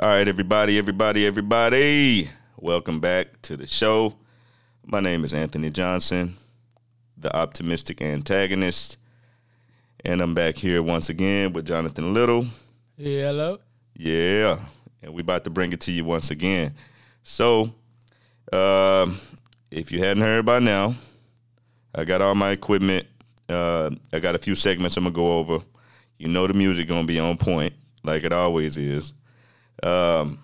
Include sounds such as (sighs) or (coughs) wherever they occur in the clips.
All right, everybody, everybody, everybody. Welcome back to the show. My name is Anthony Johnson, the optimistic antagonist. And I'm back here once again with Jonathan Little. Yeah, hello. Yeah. And we about to bring it to you once again. So, um, if you hadn't heard by now, I got all my equipment. Uh, I got a few segments I'm gonna go over. You know the music gonna be on point, like it always is. Um,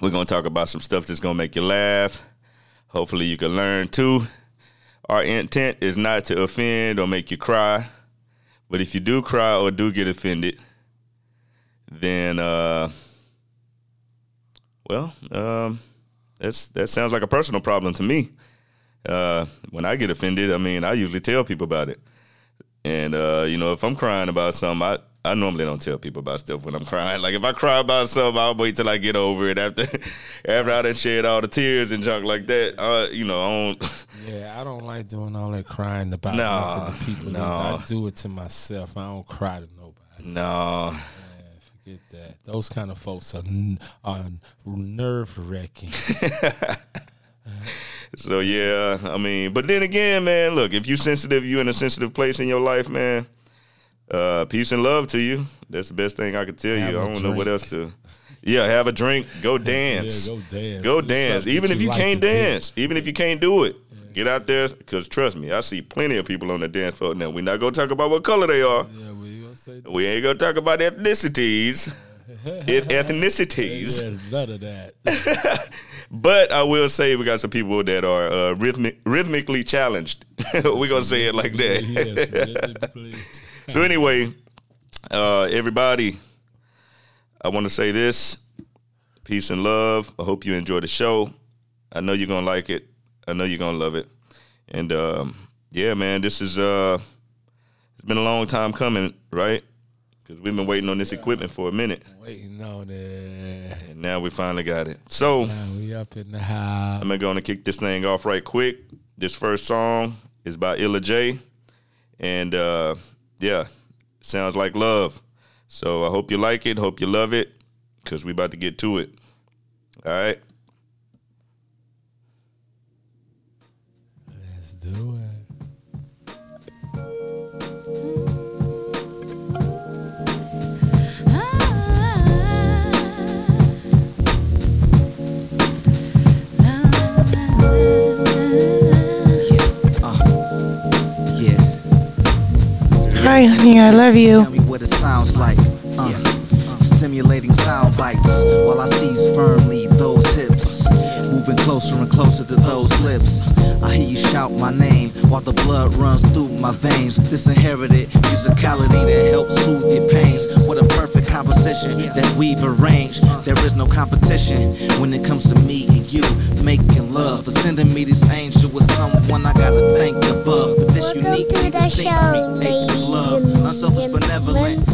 we're gonna talk about some stuff that's gonna make you laugh. Hopefully, you can learn too. Our intent is not to offend or make you cry, but if you do cry or do get offended, then uh, well, um, that's that sounds like a personal problem to me. Uh, when I get offended, I mean, I usually tell people about it. And uh, you know, if I'm crying about something, I I normally don't tell people about stuff when I'm crying. Like if I cry about something, I'll wait till I get over it after (laughs) after I done shed all the tears and junk like that. Uh, you know, I don't. (laughs) Yeah, I don't like doing all that crying about to people. no. I do it to myself. I don't cry to nobody. No, forget that. Those kind of folks are, are nerve wracking. (laughs) So yeah, I mean, but then again, man, look, if you sensitive, you in a sensitive place in your life, man. Uh, peace and love to you. That's the best thing I could tell Have you. I don't know what else to. Yeah, have a drink, go dance, (laughs) Yeah, go dance. go dance. Even if you like can't do. dance, even if you can't do it, get out there. Because trust me, I see plenty of people on the dance floor. Now we're not gonna talk about what color they are. Yeah, you gonna say We ain't gonna talk about ethnicities, (laughs) it, ethnicities. There's none of that. (laughs) But I will say we got some people that are uh, rhythmic, rhythmically challenged. We're gonna say it like that. yes. So anyway, uh, everybody, I want to say this: peace and love. I hope you enjoy the show. I know you're gonna like it. I know you're gonna love it. And um, yeah, man, this is uh, it's been a long time coming, right? Because we've been waiting on this equipment for a minute, Waiting on it. and now we finally got it. So. Now we up in the house. I'm gonna kick this thing off right quick. This first song is by Illa J, and uh, yeah, sounds like love. So I hope you like it. Hope you love it, cause we about to get to it. All right. Let's do it. Hi, honey, I love you. tell me what it sounds like. Uh, stimulating sound bites while I seize firmly those. Moving closer and closer to those lips. I hear you shout my name while the blood runs through my veins. This inherited musicality that helps soothe your pains. What a perfect composition that we've arranged. There is no competition when it comes to me and you making love. For sending me this angel with someone I gotta thank above. But this Welcome unique, to the show, love. Unselfish, benevolent,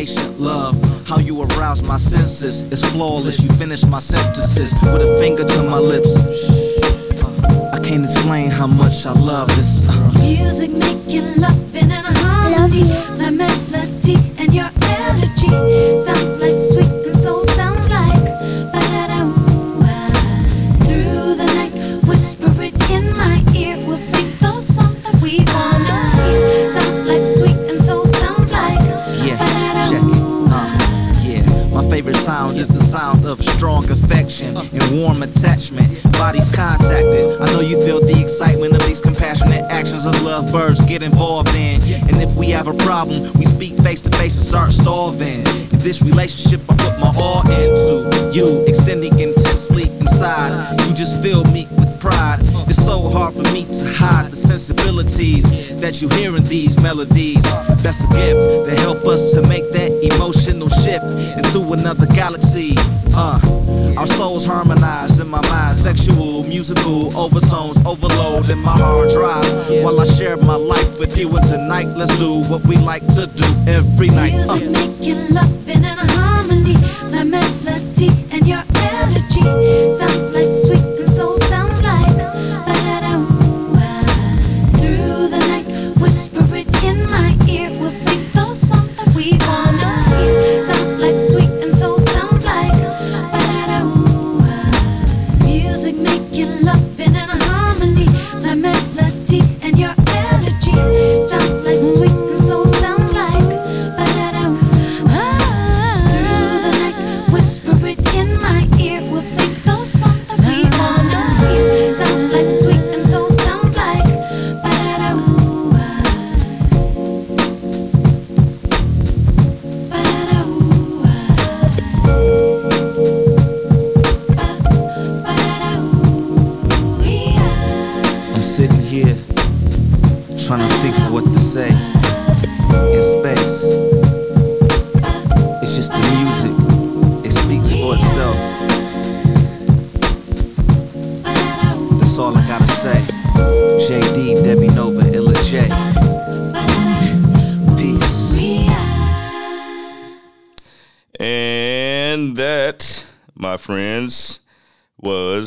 patient love. How you arouse my senses is flawless. You finish my synthesis with a finger to my lips. I can't explain how much I love this. Uh, Music make you loving and a harmony. Love you. Of strong affection and warm attachment. Bodies contacted. I know you feel the excitement of these compassionate actions as lovebirds get involved in. And if we have a problem, we speak face to face and start solving. In this relationship, I put my all into you, extending intensely inside. You just fill me with pride. It's so hard for me to hide the sensibilities that you hear in these melodies. That's a gift that help us to make that emotional shift into another galaxy. Uh, our souls harmonize in my mind, sexual, musical overtones overload in my hard drive. While I share my life with you, and tonight let's do what we like to do every night. Uh. Music making love in harmony. My melody and your energy sounds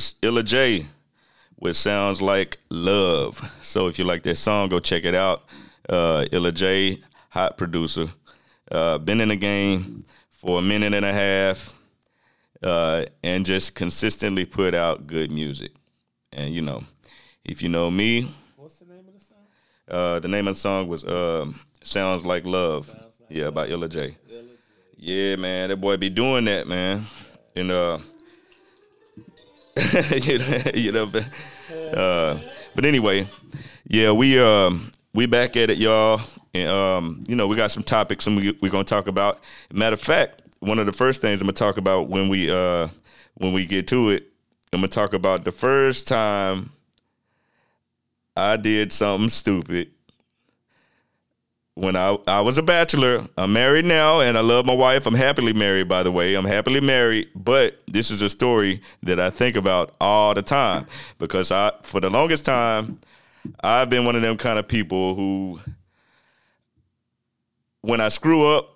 was Illa J, which sounds like love. So if you like that song, go check it out. Uh, Illa J, hot producer, uh, been in the game for a minute and a half, uh, and just consistently put out good music. And you know, if you know me, What's the name of the song? uh, the name of the song was um, "Sounds Like Love." yeah, by Illa J. Yeah, man, that boy be doing that, man. And uh, (laughs) you know, you know, but, uh, but anyway, yeah, we um we back at it, y'all, and um, you know, we got some topics and we we're gonna talk about. Matter of fact, one of the first things I'm gonna talk about when we uh when we get to it, I'm gonna talk about the first time I did something stupid when I I was a bachelor. I'm married now and I love my wife. I'm happily married by the way. I'm happily married, but this is a story that I think about all the time because I for the longest time I've been one of them kind of people who when I screw up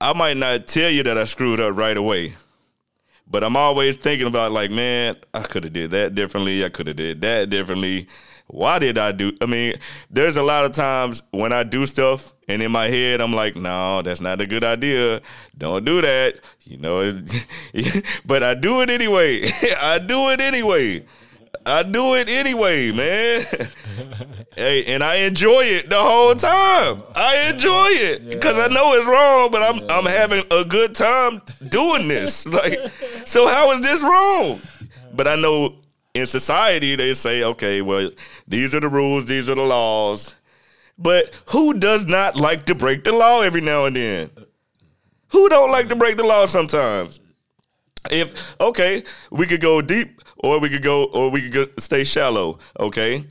I might not tell you that I screwed up right away. But I'm always thinking about like, man, I could have did that differently. I could have did that differently. Why did I do? I mean, there's a lot of times when I do stuff and in my head I'm like, no, that's not a good idea. Don't do that. You know, (laughs) but I do it anyway. (laughs) I do it anyway. I do it anyway, man. (laughs) hey, and I enjoy it the whole time. I enjoy it because I know it's wrong, but I'm I'm having a good time doing this. Like, so how is this wrong? But I know in society they say, okay, well, these are the rules, these are the laws. But who does not like to break the law every now and then? Who don't like to break the law sometimes? If okay, we could go deep or we could go or we could go, stay shallow, okay?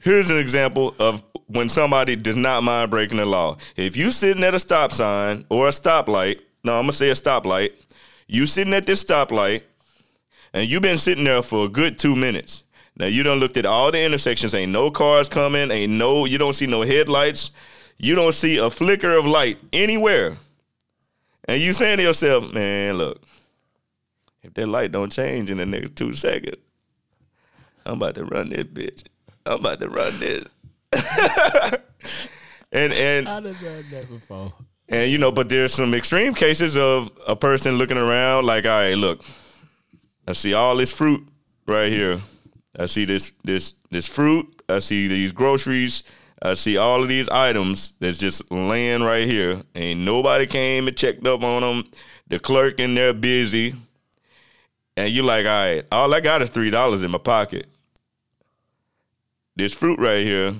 Here's an example of when somebody does not mind breaking the law. If you sitting at a stop sign or a stoplight, no, I'm gonna say a stoplight. You sitting at this stoplight, and you've been sitting there for a good two minutes. Now you don't looked at all the intersections. Ain't no cars coming. Ain't no. You don't see no headlights. You don't see a flicker of light anywhere. And you saying to yourself, man, look, if that light don't change in the next two seconds, I'm about to run this bitch. I'm about to run this. (laughs) and and I done done that before. and you know, but there's some extreme cases of a person looking around like, all right, look, I see all this fruit right here. I see this this this fruit. I see these groceries. I see all of these items that's just laying right here. Ain't nobody came and checked up on them. The clerk in there busy. And you're like, all right, all I got is three dollars in my pocket. This fruit right here.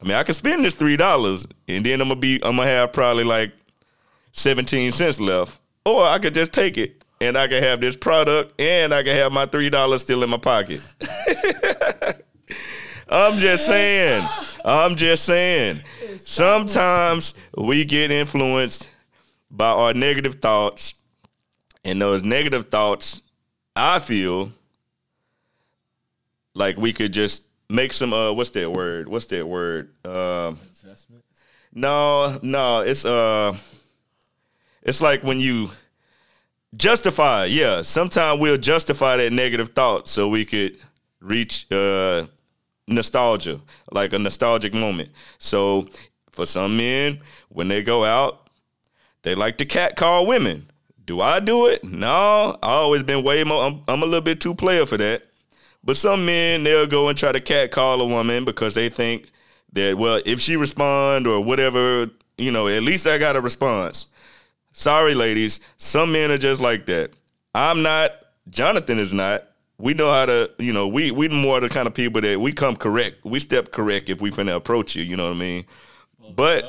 I mean, I can spend this three dollars, and then I'm gonna be, I'm gonna have probably like 17 cents left. Or I could just take it and I can have this product and I can have my $3 still in my pocket. I'm just saying. I'm just saying. Sometimes we get influenced by our negative thoughts, and those negative thoughts, I feel like we could just make some uh what's that word? What's that word? Um no, no, it's uh it's like when you justify, yeah. Sometimes we'll justify that negative thought so we could reach uh nostalgia, like a nostalgic moment. So for some men, when they go out, they like to catcall women. Do I do it? No, I always been way more. I'm, I'm a little bit too player for that. But some men they'll go and try to catcall a woman because they think that well, if she respond or whatever, you know, at least I got a response. Sorry, ladies, some men are just like that. I'm not. Jonathan is not. We know how to, you know, we we more the kind of people that we come correct. We step correct if we finna approach you. You know what I mean? But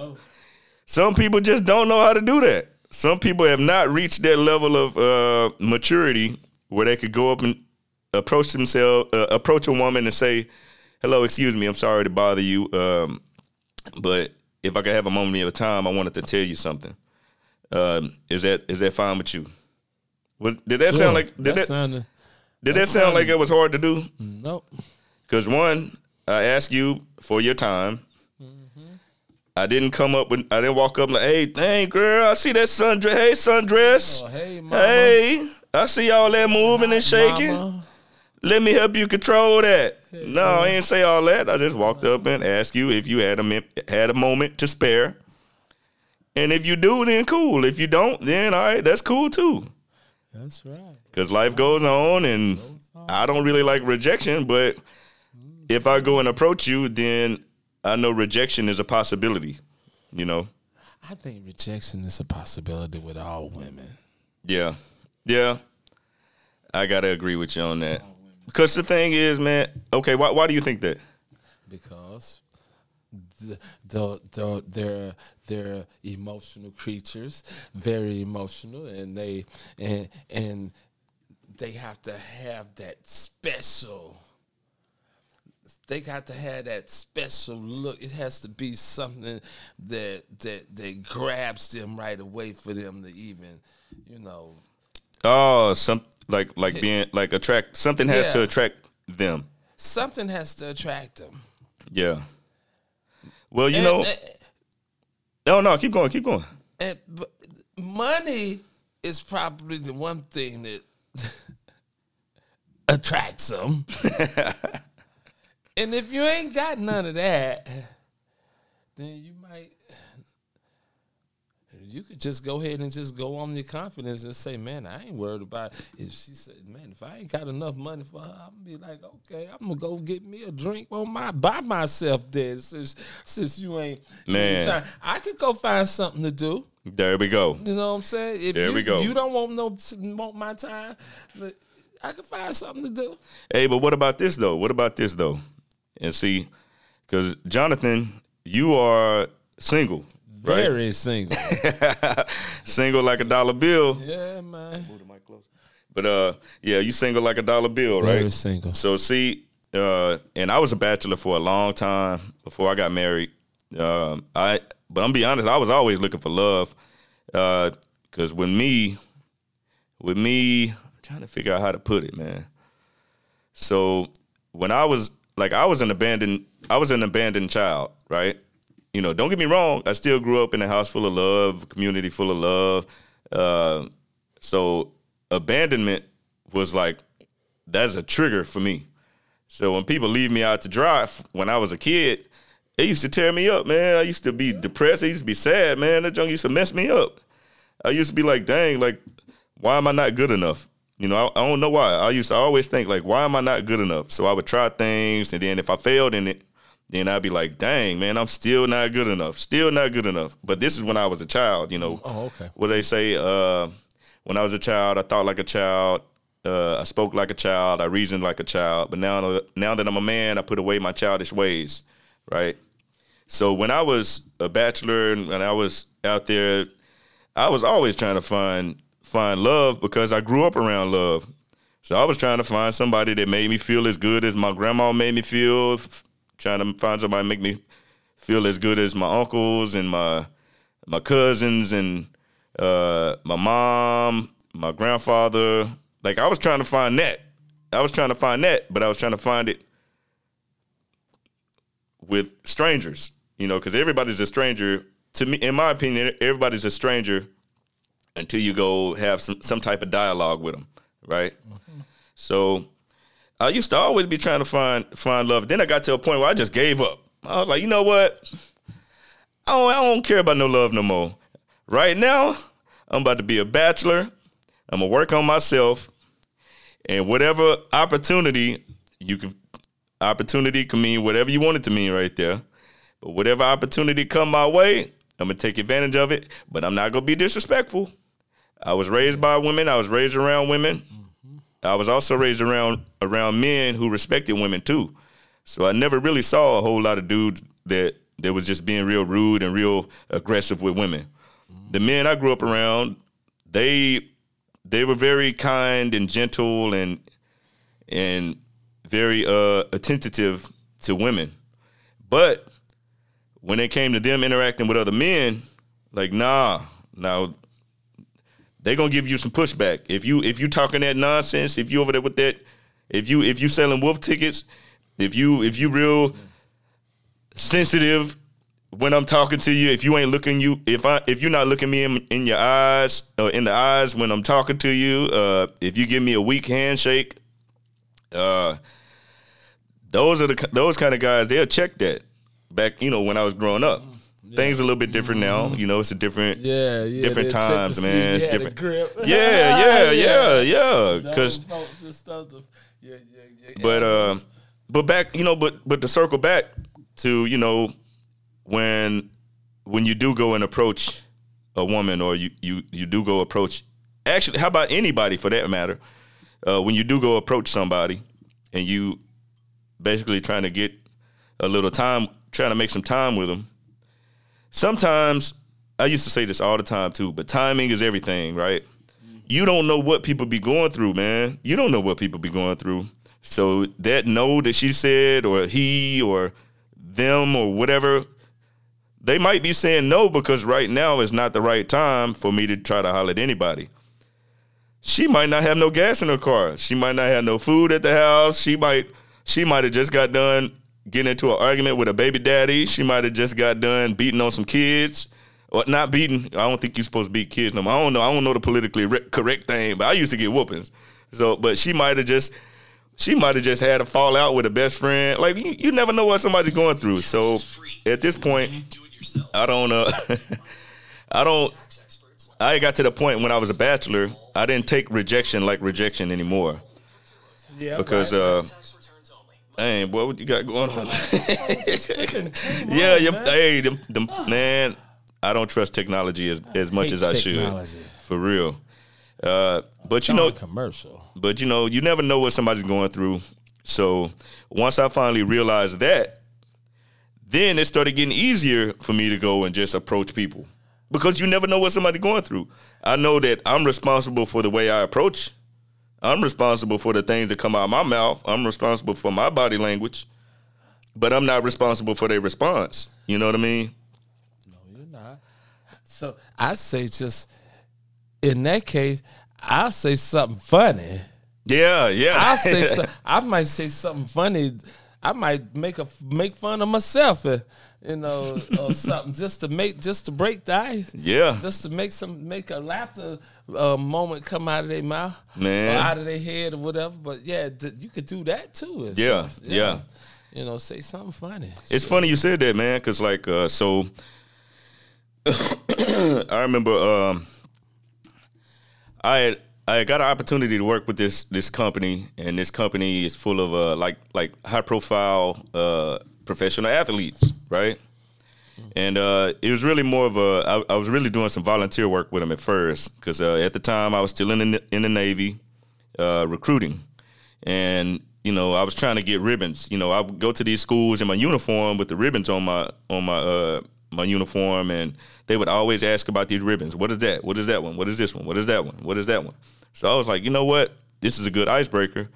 some people just don't know how to do that. some people have not reached that level of uh, maturity where they could go up and approach themselves, uh, approach a woman and say, "Hello, excuse me, I'm sorry to bother you, um, but if I could have a moment of your time, I wanted to tell you something. Um, is that is that fine with you? Was did that Sure. sound like did that that, sounded did that that sound like it was hard to do? nope. Because one, I asked you for your time. I didn't come up with. I didn't walk up like, "Hey, dang girl, I see that sundress. Hey, sundress. Oh, hey, mama. hey, I see all that moving and shaking. Mama. Let me help you control that." no, I didn't say all that. I just walked up and asked you if you had a had a moment to spare. And if you do, then cool. If you don't, then all right, that's cool too. That's right. Because life goes on, and I don't really like rejection. But if I go and approach you, then I know rejection is a possibility. You know? I think rejection is a possibility with all women. Yeah, yeah. I gotta agree with you on that. Because the thing is, man. Okay, why why do you think that? because the, the, the, they're they're emotional creatures, very emotional, and they and and they have to have that special. They got to have that special look. It has to be something that that that grabs them right away for them to even, you know, Oh, some like like being like attract something has to attract them. something has to attract them. Yeah. Well, you And- know. and- No, no, keep going, keep going. And but money is probably the one thing that (laughs) attracts them. (laughs) and if you ain't got none of that, then you you could just go ahead and just go on your confidence and say, "Man, I ain't worried about." It. If she said, "Man, if I ain't got enough money for her, I'm gonna be like, okay, I'm gonna go get me a drink on my by myself." There, since since you ain't Man. trying- I could go find something to do. There we go. You know what I'm saying? If There you, we go. You don't want no want my time, but I can find something to do. Hey, but what about this though? What about this though? And see, because Jonathan, you are single, right? Very single. (laughs) single like a dollar bill. yeah, man. But uh, yeah, you single like a dollar bill, Very right? single. So see, uh, and I was a bachelor for a long time before I got married. Um, I, but I'm be honest, I was always looking for love, because with me, with me, I'm trying to figure out how to put it, man. So when I was like, I was an abandoned, I was an abandoned child, right? You know, don't get me wrong, I still grew up in a house full of love, community full of love. Uh, so abandonment was like that's a trigger for me. So when people leave me out to dry when I was a kid, it used to tear me up, man. I used to be depressed. I used to be sad, man. That junk used to mess me up. I used to be like, dang, like, why am I not good enough? You know, I, I don't know why. I used to always think like, why am I not good enough? So I would try things, and then if I failed in it, then I'd be like, dang, man, I'm still not good enough. Still not good enough. But this is when I was a child, you know. Oh, okay. What they say, uh, when I was a child, I thought like a child. Uh, I spoke like a child. I reasoned like a child. But now, now that I'm a man, I put away my childish ways, right? So when I was a bachelor and when I was out there, I was always trying to find find love because I grew up around love. So I was trying to find somebody that made me feel as good as my grandma made me feel. Trying to find somebody to make me feel as good as my uncles and my my cousins and uh, my mom, my grandfather. Like I was trying to find that. I was trying to find that, but I was trying to find it with strangers. You know, because everybody's a stranger. To me, in my opinion, everybody's a stranger until you go have some some type of dialogue with them, right? So I used to always be trying to find find love. Then I got to a point where I just gave up. I was like, you know what? I don't, I don't care about no love no more. Right now, I'm about to be a bachelor. I'm gonna work on myself, and whatever opportunity you can, opportunity can mean whatever you want it to mean right there. But whatever opportunity come my way, I'm gonna take advantage of it. But I'm not gonna be disrespectful. I was raised by women. I was raised around women. I was also raised around around men who respected women too. So I never really saw a whole lot of dudes that that was just being real rude and real aggressive with women. the men I grew up around, they they were very kind and gentle and and very uh attentive to women. But when it came to them interacting with other men, like nah, now they gonna give you some pushback. If you if you talking that nonsense, if you over there with that, if you if you selling wolf tickets, if you if you real sensitive when I'm talking to you, if you ain't looking you, if I if you're not looking me in, in your eyes or in the eyes when I'm talking to you, uh, if you give me a weak handshake, uh, those are the those kind of guys. They'll check that. Back, you know, when I was growing up, things a little bit different now. You know, it's a different, Yeah, yeah. different times, man. It's you had a different. (laughs) (laughs) Yeah, yeah, yeah, yeah. Because but uh but back you know but but to circle back to you know when when you do go and approach a woman or you you you do go approach actually how about anybody for that matter uh when you do go approach somebody and you basically trying to get a little time trying to make some time with them sometimes i used to say this all the time too but timing is everything right you don't know what people be going through, man. You don't know what people be going through. So that no that she said, or he, or them, or whatever, they might be saying no because right now is not the right time for me to try to holler at anybody. She might not have no gas in her car. She might not have no food at the house. She might she might have just got done getting into an argument with a baby daddy. She might have just got done beating on some kids. Or not beating. I don't think you're supposed to beat kids no more. I don't know. I don't know the politically re- correct thing, but I used to get whoopings. So, but she might have just, she might have just had a fallout with a best friend. Like you, you never know what somebody's going through. So, at this point, I don't. Uh, (laughs) I don't. I got to the point when I was a bachelor. I didn't take rejection like rejection anymore yeah, because uh, Dang, boy, what you got going on? (laughs) (laughs) yeah, yeah. man. Hey, them, them, man, I don't trust technology as as much as I technology. should, for real. Uh, but you know, commercial. but you know, you never know what somebody's going through. So once I finally realized that, then it started getting easier for me to go and just approach people because you never know what somebody's going through. I know that I'm responsible for the way I approach. I'm responsible for the things that come out of my mouth. I'm responsible for my body language, but I'm not responsible for their response. You know what I mean? No, you're not. So I say just in that case, I'll say something funny. Yeah, yeah. I'll say (laughs) so, I might say something funny. I might make a make fun of myself, uh, you know, or (laughs) something just to make just to break the ice. yeah. just to make some make a laughter uh, moment come out of their mouth, Man. or out of their head or whatever. But yeah, th- you could do that too. Yeah, stuff. yeah. You know, say something funny. It's funny you said that, man, because like, uh, so (coughs) I remember um, I had I got an opportunity to work with this this company, and this company is full of uh, like like high profile uh, professional athletes, right? And uh, it was really more of a. I, I was really doing some volunteer work with them at first, because uh, at the time I was still in the, in the Navy, uh, recruiting, and you know I was trying to get ribbons. You know I would go to these schools in my uniform with the ribbons on my on my uh, my uniform, and they would always ask about these ribbons. What is that? What is that one? What is this one? What is that one? What is that one? So I was like, you know what? This is a good icebreaker.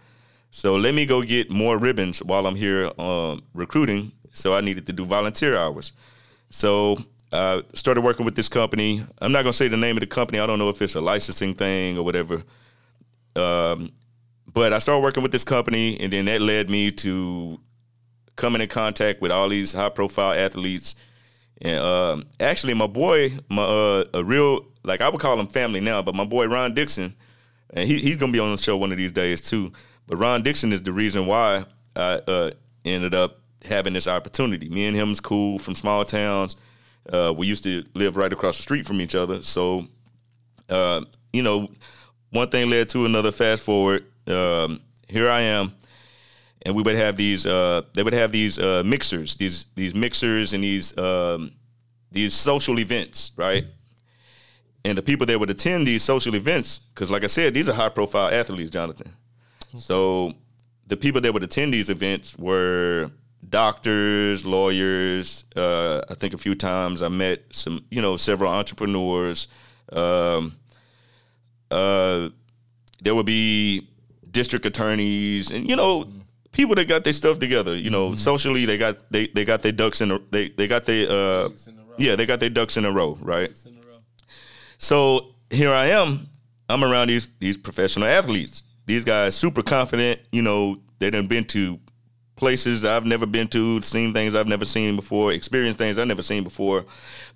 So let me go get more ribbons while I'm here um, recruiting. So I needed to do volunteer hours. So uh, started working with this company. I'm not gonna say the name of the company. I don't know if it's a licensing thing or whatever. Um, but I started working with this company, and then that led me to coming in contact with all these high profile athletes. And um, actually, my boy, my uh, a real like I would call him family now, but my boy Ron Dixon, and he, he's gonna be on the show one of these days too. But Ron Dixon is the reason why I uh, ended up having this opportunity. Me and him's cool from small towns. Uh, we used to live right across the street from each other, so uh, you know, one thing led to another. Fast forward, um, here I am, and we would have these. Uh, they would have these uh, mixers, these these mixers, and these um, these social events, right? And the people that would attend these social events, because like I said, these are high profile athletes, Jonathan. So the people that would attend these events were doctors, lawyers. Uh, I think a few times I met some, you know, several entrepreneurs. Um, uh, there would be district attorneys, and you know, people that got their stuff together. You know, socially they got they they got their ducks in a they they got their uh, yeah they got their ducks in a row, right? So here I am. I'm around these these professional athletes. These guys super confident. You know, they done been to places I've never been to, seen things I've never seen before, experienced things I've never seen before.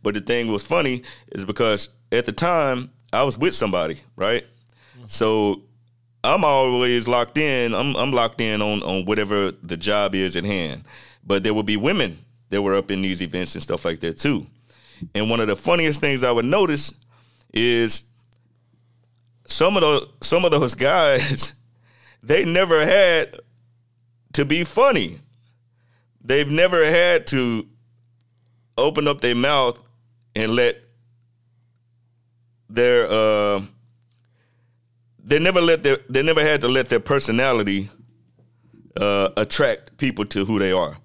But the thing was funny is because at the time I was with somebody, right? Mm-hmm. So I'm always locked in. I'm I'm locked in on on whatever the job is at hand. But there would be women that were up in these events and stuff like that too. And one of the funniest things I would notice is some of the some of those (laughs) guys they never had to be funny. They've never had to open up their mouth and let their uh they never let their they never had to let their personality uh attract people to who they are.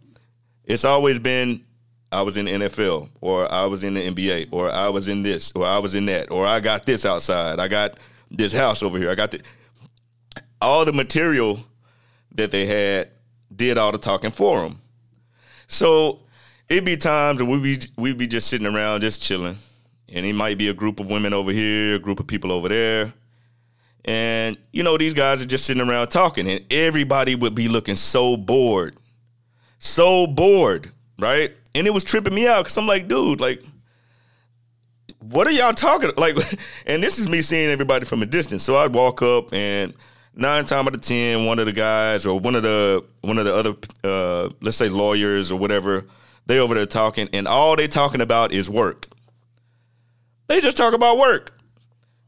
It's always been I was in the NFL or I was in the NBA or I was in this or I was in that or I got this outside. I got this house over here. I got the all the material that they had did all the talking for them. So it'd be times when we be we be just sitting around just chilling, and it might be a group of women over here, a group of people over there, and you know these guys are just sitting around talking, and everybody would be looking so bored, so bored, right? And it was tripping me out because I'm like, dude, like. What are y'all talking like? (laughs) And this is me seeing everybody from a distance. So I'd walk up, and nine times out of ten, one of the guys or one of the one of the other, uh, let's say lawyers or whatever, they over there talking, and all they talking about is work. They just talk about work.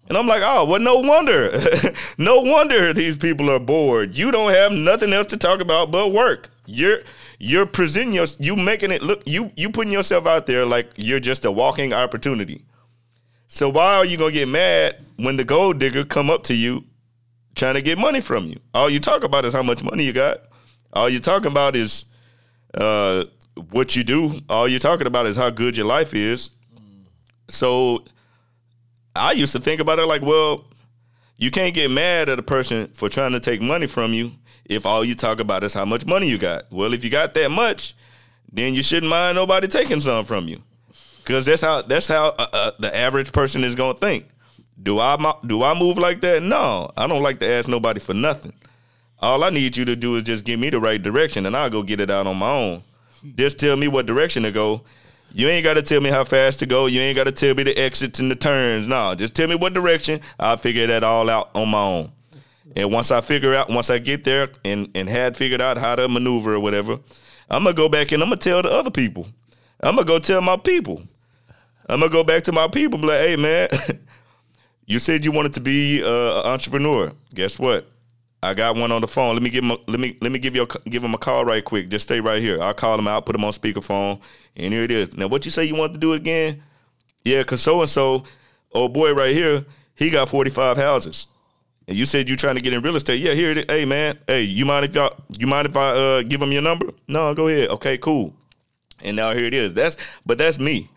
And I'm like, oh, well, no wonder. (laughs) no wonder these people are bored. You don't have nothing else to talk about but work. You're you're presenting your you making it look you you putting yourself out there like you're just a walking opportunity. So why are you gonna get mad when the gold digger come up to you trying to get money from you? All you talk about is how much money you got. All you're talking about is uh, what you do. All you're talking about is how good your life is. So I used to think about it like, well, you can't get mad at a person for trying to take money from you if all you talk about is how much money you got. Well, if you got that much, then you shouldn't mind nobody taking some from you, because that's how that's how uh, uh, the average person is gonna think. Do I do I move like that? No, I don't like to ask nobody for nothing. All I need you to do is just give me the right direction, and I'll go get it out on my own. Just tell me what direction to go. You ain't got to tell me how fast to go. You ain't got to tell me the exits and the turns. No, just tell me what direction. I'll figure that all out on my own. And once I figure out, once I get there and, and had figured out how to maneuver or whatever, I'm gonna go back and I'm gonna tell the other people. I'm gonna go tell my people. I'm gonna go back to my people, like, hey man, (laughs) you said you wanted to be uh, an entrepreneur. Guess what? I got one on the phone. Let me give him. A, let me let me give you a, give him a call right quick. Just stay right here. I'll call him out, put him on speakerphone, and here it is. Now, what you say you want to do again? Yeah, cause so and so, old boy right here, he got forty five houses. And you said you trying to get in real estate. Yeah, here it is. Hey man, hey, you mind if y'all you mind if I uh give him your number? No, go ahead. Okay, cool. And now here it is. That's but that's me.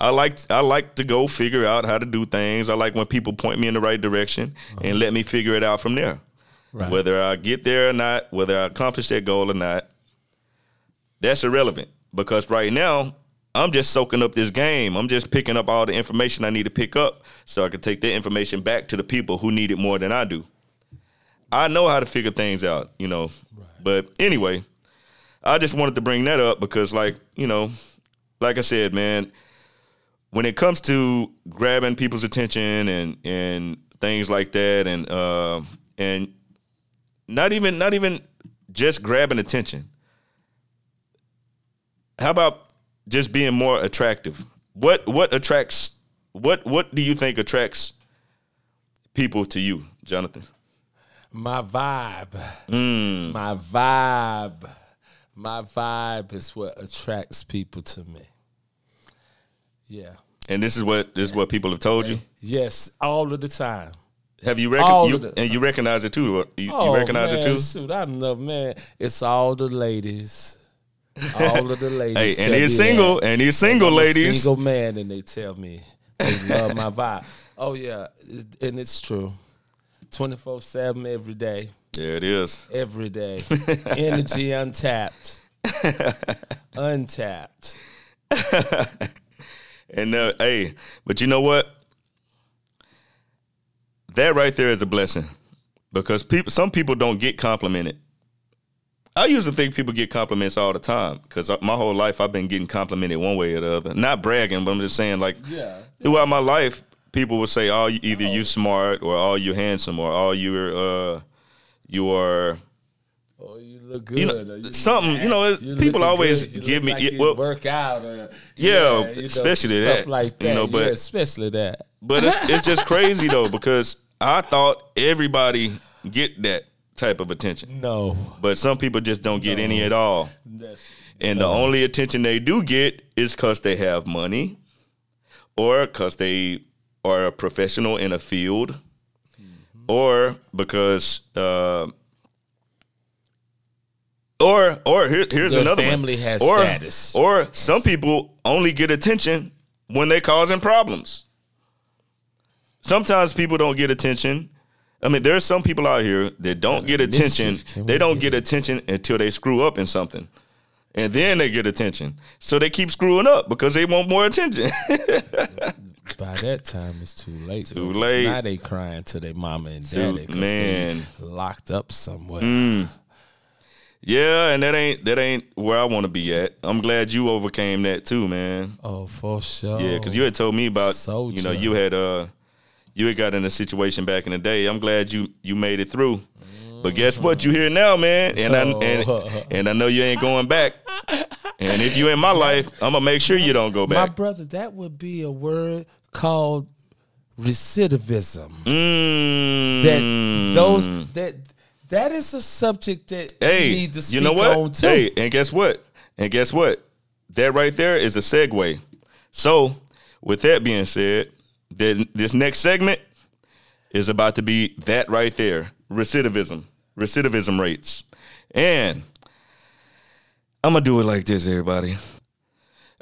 I like I like to go figure out how to do things. I like when people point me in the right direction and let me figure it out from there. Right. Whether I get there or not, whether I accomplish that goal or not, that's irrelevant because right now I'm just soaking up this game. I'm just picking up all the information I need to pick up so I can take that information back to the people who need it more than I do. I know how to figure things out, you know. But anyway, I just wanted to bring that up because, like, you know, like I said, man, when it comes to grabbing people's attention and and things like that, and uh, and not even not even just grabbing attention. How about just being more attractive? What what attracts what what do you think attracts people to you, Jonathan? My vibe. Mm. My vibe. My vibe is what attracts people to me. Yeah. And this is what this is what people have told you. Yes, all of the time. Have you, All recon- of you the- and you recognize it too? You, you Oh, recognize man, it too? Shoot, I know, man. It's all the ladies. All of the (laughs) ladies. Hey, and he's single, that. and he's single, I'm a ladies. single man, and they tell me they love my vibe. (laughs) Oh yeah, and it's true. Twenty four seven every day, There it is. every day. (laughs) Energy untapped, untapped. And uh, hey, but you know what? That right there is a blessing because people, some people don't get complimented. I used to think people get compliments all the time because my whole life I've been getting complimented one way or the other. Not bragging, but I'm just saying like Yeah. throughout my life, people would say, "Oh, you- either you smart or oh, you handsome or oh, you're uh, you are." Oh, you look good. You know, you something, you know, you people always good, give me- like yeah, well- work out. Or, Yeah, know, especially stuff that, like that. you know, but- yeah, especially that. But it's, it's just crazy though because I thought everybody get that type of attention, No, but some people just don't get any at all. that's And the only attention they do get is because they have money, or because they are a professional in a field, or because. Uh, or or here, here's Their another family one. has or, status. Or some people only get attention when they're causing problems. Sometimes people don't get attention. I mean, there's some people out here that don't get attention. They don't get attention until they screw up in something. And then they get attention. So they keep screwing up because they want more attention. (laughs) by that time it's too late. Too late. Now they crying to their mama and daddy because. Mm. they locked up somewhere. Yeah, and that ain't that ain't where I want to be at. I'm glad you overcame that too, man. Oh, for sure. Yeah, because you had told me about Soldier. you know you had uh you had got in a situation back in the day. I'm glad you you made it through. But guess what? You here now, man, and I and, and I know you ain't going back. And if you in my life, I'm gonna make sure you don't go back. My brother, that would be a word called recidivism. Mm. That those that that is a subject that hey, we need to speak you know what? on too. Hey, and guess what? And guess what? That right there is a segue. So, with that being said, then this next segment is about to be that right there recidivism, recidivism rates. And I'm going to do it like this, everybody.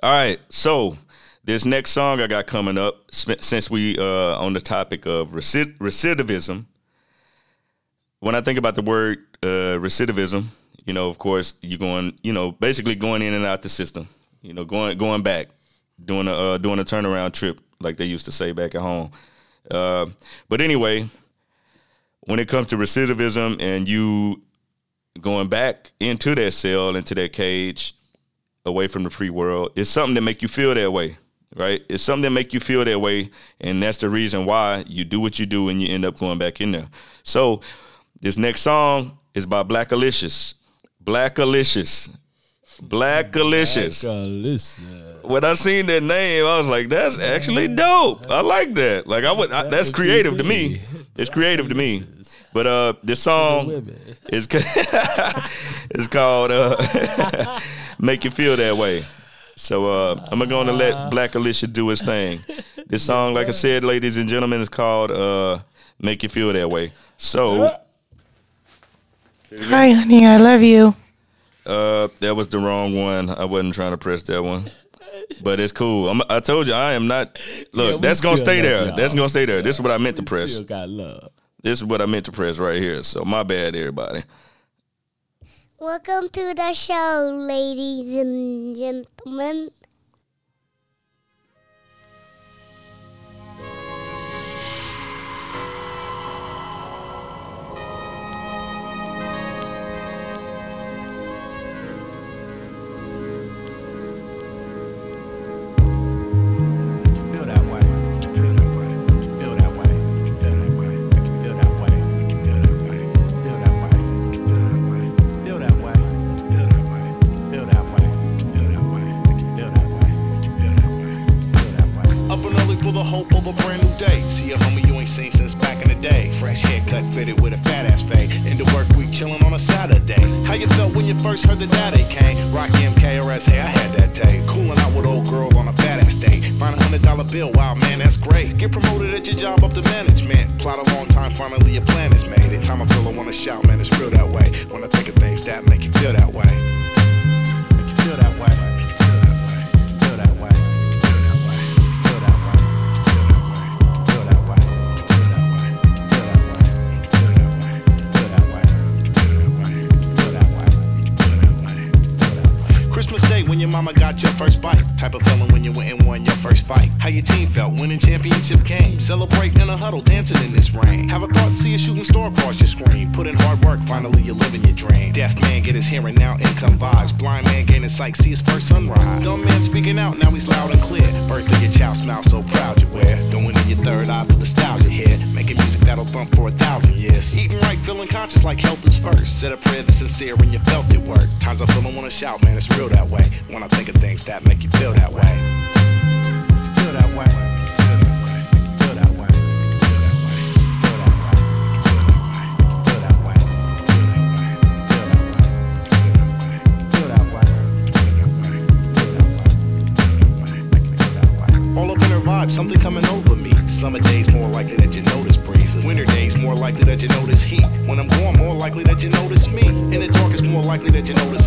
All right. So, this next song I got coming up, since we uh, on the topic of recid- recidivism, when I think about the word uh, recidivism, you know, of course, you're going, you know, basically going in and out the system, you know, going going back, doing a uh, doing a turnaround trip, like they used to say back at home. Uh, but anyway, when it comes to recidivism and you going back into that cell, into that cage, away from the free world, it's something that make you feel that way, right? It's something that make you feel that way, and that's the reason why you do what you do and you end up going back in there. So this next song is by Blackalicious. Black Alicious. Blackalicious. When I seen that name, I was like, "That's actually dope. I like that. Like, I would. I, that's creative to me. It's creative to me." But uh, this song is (laughs) it's called uh, (laughs) "Make You Feel That Way." So uh, I'm gonna let Black Alicia do his thing. (laughs) This song, like I said, ladies and gentlemen, is called uh, "Make You Feel That Way." So. Hi, honey. I love you. Uh, that was the wrong one. I wasn't trying to press that one, but it's cool. I'm, I told you I am not. Look, Yeah, that's gonna stay there. y'all. That's gonna stay there. This is what I meant to press. Still got love. This is what I meant to press right here. So my bad, everybody. Welcome to the show, ladies and gentlemen. Hope of a brand new day. See a homie you ain't seen since back in the day. Fresh haircut fitted with a fat ass fade. Into work week chillin' on a Saturday. How you felt when you first heard the daddy came? Rocky MKRS, hey, I had that day. Coolin' out with old girl on a fat ass day. Find a hundred dollar bill, wow man, that's great. Get promoted at your job up to management. Plot a long time, finally your plan is made. Every time I feel I wanna shout, man, it's real that way. When I think of things that make you feel that way. Make you feel mama got your first bite. Type of feeling when you went and won your first fight. How your team felt winning championship game. Celebrate in a huddle, dancing in this rain. Have a thought, see a shooting star across your screen. Put in hard work, finally you're living your dream. Deaf man get his hearing now, income vibes. Blind man gaining sight, see his first sunrise. Dumb man speaking out, now he's loud and clear. Birthday your child smile so proud you wear. Going in your third eye, put nostalgia here. Making music that'll thump for a thousand years. Eating right, feeling conscious like health is first. Said a prayer that's sincere and you felt it work. Times I feel I wanna shout, man, it's real that way. When I think of things that make you feel that way. Feel that way. Feel that way. Something coming over me. Summer days more likely that you notice breezes. Winter days more likely that you notice heat. When I'm gone, more likely that you notice me. In the dark, it's more likely that you notice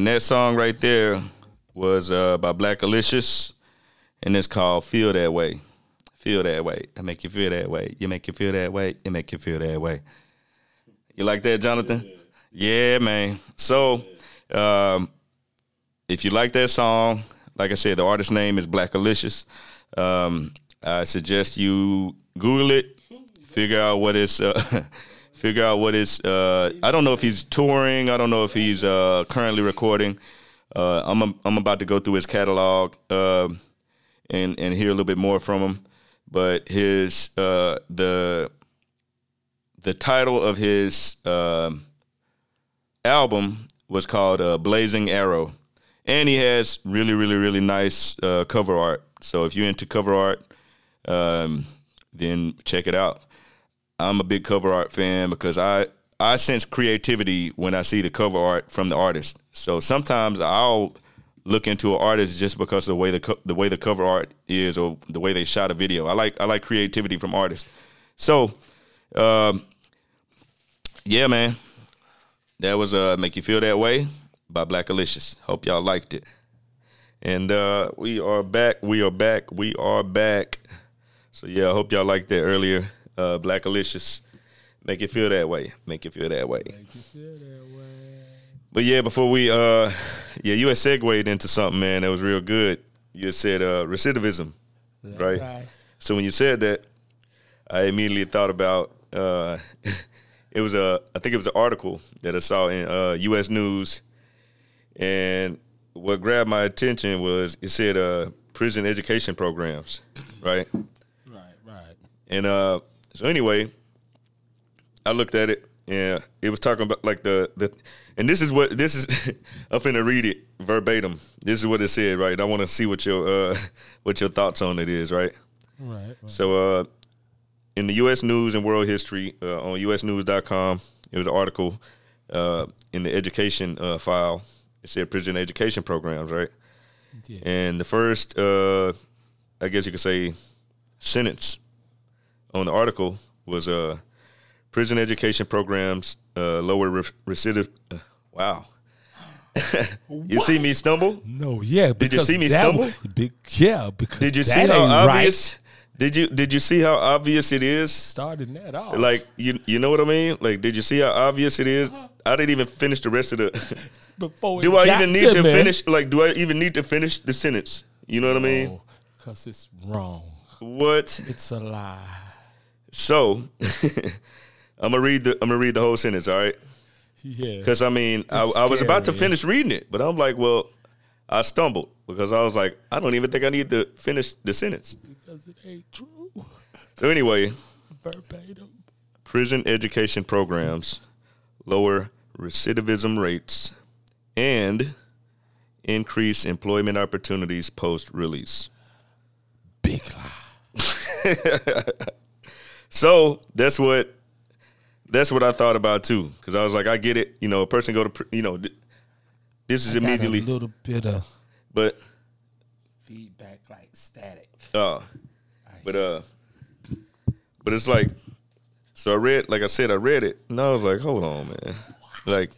And that song right there was uh, by Blackalicious, and it's called "Feel That Way." Feel that way. I make you feel that way. You make you feel that way. You make you feel that way. You like that, Jonathan? Yeah, man. So, um, if you like that song, like I said, the artist name is Blackalicious. Um, I suggest you Google it, figure out what it's, uh, (laughs) figure out what it's. Uh, I don't know if he's touring. I don't know if he's uh, currently recording. Uh, I'm i I'm about to go through his catalog uh, and and hear a little bit more from him. But his uh, the the title of his um album was called uh, Blazing Arrow, and he has really, really, really nice uh, cover art. So if you're into cover art, um, then check it out. I'm a big cover art fan because I I sense creativity when I see the cover art from the artist. So sometimes I'll look into an artist just because of the way the co- the way the cover art is or the way they shot a video. I like I like creativity from artists. So, um, yeah, man, that was uh make you feel that way by Blackalicious. Hope y'all liked it. And uh, we are back. We are back. We are back. So yeah, I hope y'all liked that earlier. Uh, Blackalicious, make it feel that way. Make it feel that way. But yeah, before we uh, yeah, you had segued into something, man. That was real good. You said uh, recidivism, right? right. So when you said that, I immediately thought about uh, (laughs) it was a I think it was an article that I saw in uh, U.S. News, and what grabbed my attention was it said uh, prison education programs, right? Right, right. And uh, so anyway, I looked at it and it was talking about like the the and this is what this is (laughs) I'm finna read it verbatim. This is what it said, right? I want to see what your uh (laughs) what your thoughts on it is, right? Right. right. So uh in the US News and World History uh, on usnews.com, it was an article uh in the education uh file. It said prison education programs, right? Yeah. And the first uh I guess you could say sentence on the article was uh prison education programs uh, lower re- recidiv. Uh, wow. (laughs) you see me stumble? No, yeah. Did you see me stumble? was- Big, yeah, because Did you see how obvious? Right. Did you did you see how obvious it is? Starting that off. Like you you know what I mean? Like did you see how obvious it is? I didn't even finish the rest of the. (laughs) before (laughs) do I even need to finish? Like do I even need to finish the sentence? You know what I mean? Because it's wrong. What? It's a lie. So (laughs) I'm gonna read the I'm gonna read the whole sentence. All right. Yeah. Because I mean, I, I was about to finish reading it, but I'm like, well, I stumbled because I was like, I don't even think I need to finish the sentence. Because it ain't true. So anyway, Verbatim. prison education programs lower recidivism rates and increase employment opportunities post release. Big lie. (laughs) So that's what that's what I thought about too, because I was like, I get it. You know, a person go to pr- you know, th- this is I got immediately, a little bit of but feedback like static. uh, but uh, but it's like, so I read, like I said, I read it, and I was like, hold on, man, like,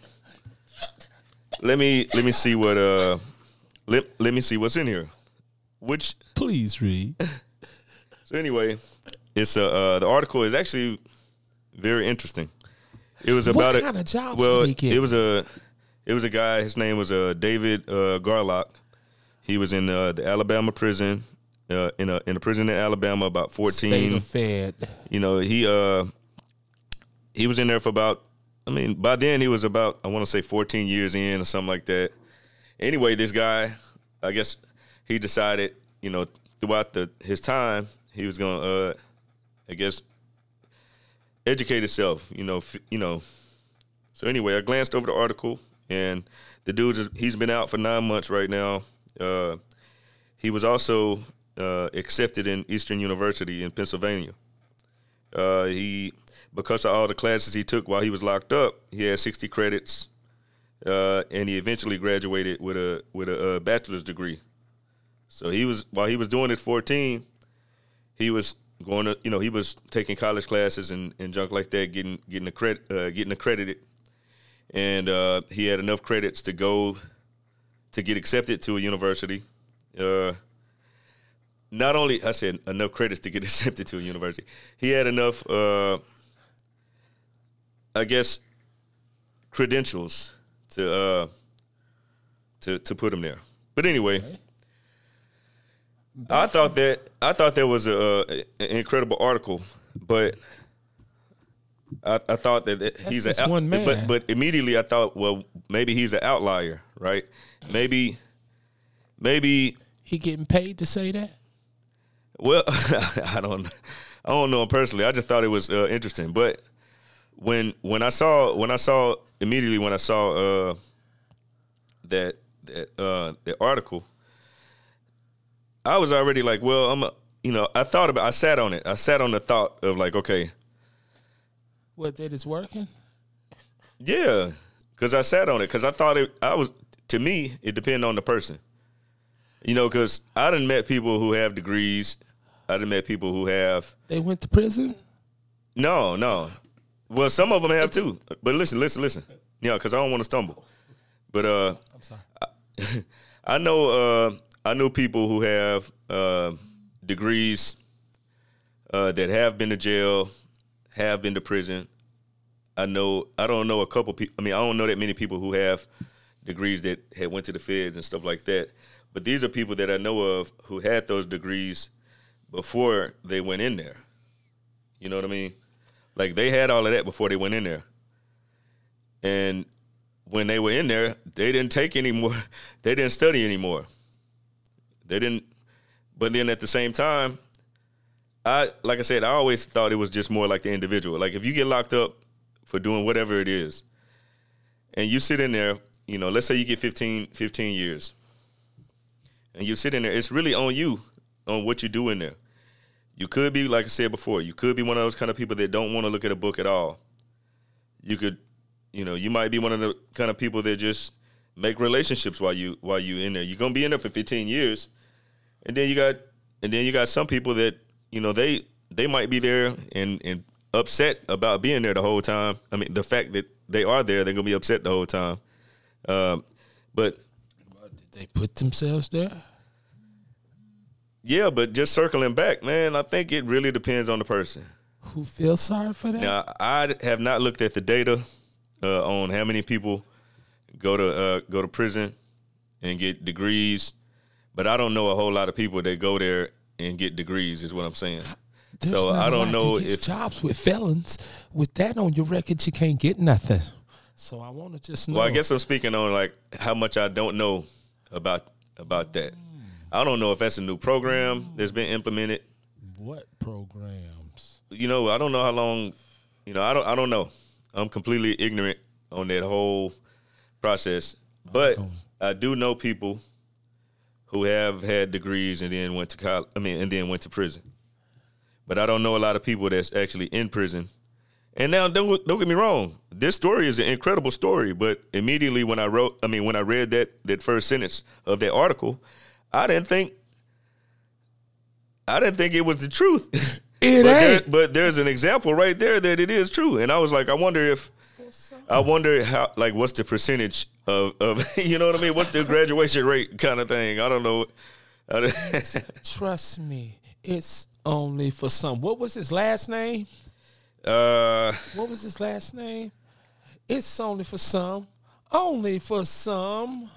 let me let me see what uh, let let me see what's in here, which Please read. (laughs) So anyway, it's a uh, the article is actually very interesting. It was What about kind a of jobs well, do they get? it was a it was a guy. His name was uh, David uh, Garlock. He was in uh, the Alabama prison uh, in a in a prison in Alabama about fourteen. State of Fed. You know he uh he was in there for about. I mean, by then he was about I want to say fourteen years in or something like that. Anyway, this guy, I guess he decided, you know, throughout the his time, he was gonna, uh, I guess, educate himself. You know, f- you know. So anyway, I glanced over the article, and the dude he's been out for nine months right now. Uh, he was also uh, accepted in Eastern University in Pennsylvania. Uh, he because of all the classes he took while he was locked up, he had sixty credits, uh, and he eventually graduated with a with a, uh bachelor's degree. So he was while he was doing it fourteen, he was going to you know he was taking college classes and, and junk like that, getting getting accredit, uh, getting accredited, and uh, he had enough credits to go to get accepted to a university. Uh, not only I said enough credits to get (laughs) accepted to a university, he had enough, uh, I guess, credentials to uh, to to put him there. But anyway, I thought that I thought that was a, an incredible article, but I, I thought that it- he's just a one man. but but immediately I thought, well, maybe he's an outlier, right? Maybe maybe He getting paid to say that? well, (laughs) I don't, I don't know him personally. I just thought it was uh, interesting. But when when I saw when I saw immediately when I saw uh, that that uh, that article, I was already like, well, I'm, a, you know, I thought about, I sat on it. I sat on the thought of like, okay, What that is working? yeah, because I sat on it because I thought it. I was to me, it depended on the person. You know, because I done met people who have degrees. I done met people who have They went to prison? No, no. Well, some of them have too. But listen, listen, listen. Yeah, because I don't want to stumble. But uh, I'm sorry. (laughs) I know uh, I know people who have uh, degrees uh, that have been to jail, have been to prison. I know I don't know a couple people. I mean, I don't know that many people who have degrees that had went to the feds and stuff like that. But these are people that I know of who had those degrees before they went in there. You know what I mean? Like they had all of that before they went in there. And when they were in there, they didn't take any more. (laughs) They didn't study anymore. They didn't. But then at the same time, I like I said, I always thought it was just more like the individual. Like if you get locked up for doing whatever it is, and you sit in there, you know, let's say you get 15, 15 years, and you sit in there, it's really on you on what you do in there. You could be, like I said before, you could be one of those kind of people that don't want to look at a book at all. You could, you know, you might be one of the kind of people that just make relationships while you while you in there. You're gonna be in there for 15 years, and then you got and then you got some people that you know they they might be there and and upset about being there the whole time. I mean, the fact that they are there, they're gonna be upset the whole time. Um, but Did they put themselves there? yeah, but just circling back, man, I think it really depends on the person. Who feels sorry for that? Now, I have not looked at the data uh, on how many people go to uh, go to prison and get degrees, but I don't know a whole lot of people that go there and get degrees. Is what I'm saying. There's so I don't know if jobs with felons. With that on your record, you can't get nothing. So I want to just know. Well, I guess I'm speaking on like how much I don't know about about that. I don't know if that's a new program that's been implemented. what programs? You know, I don't know how long. You know, I don't. I don't know. I'm completely ignorant on that whole process. But I do know people who have had degrees and then went to college. I mean, and then went to prison. But I don't know a lot of people that's actually in prison. And now, don't don't get me wrong. This story is an incredible story. But immediately when I wrote, I mean, when I read that that first sentence of that article, I didn't think. I didn't think it was the truth. (laughs) It but there- ain't. but there's an example right there that it is true, and I was like, I wonder if, I wonder how, like, what's the percentage of, of (laughs) you know what I mean? What's the graduation rate kind of thing? I don't know. I don't- (laughs) Trust me, it's only for some. What was his last name? uh, What was his last name? It's only for some. Only for some.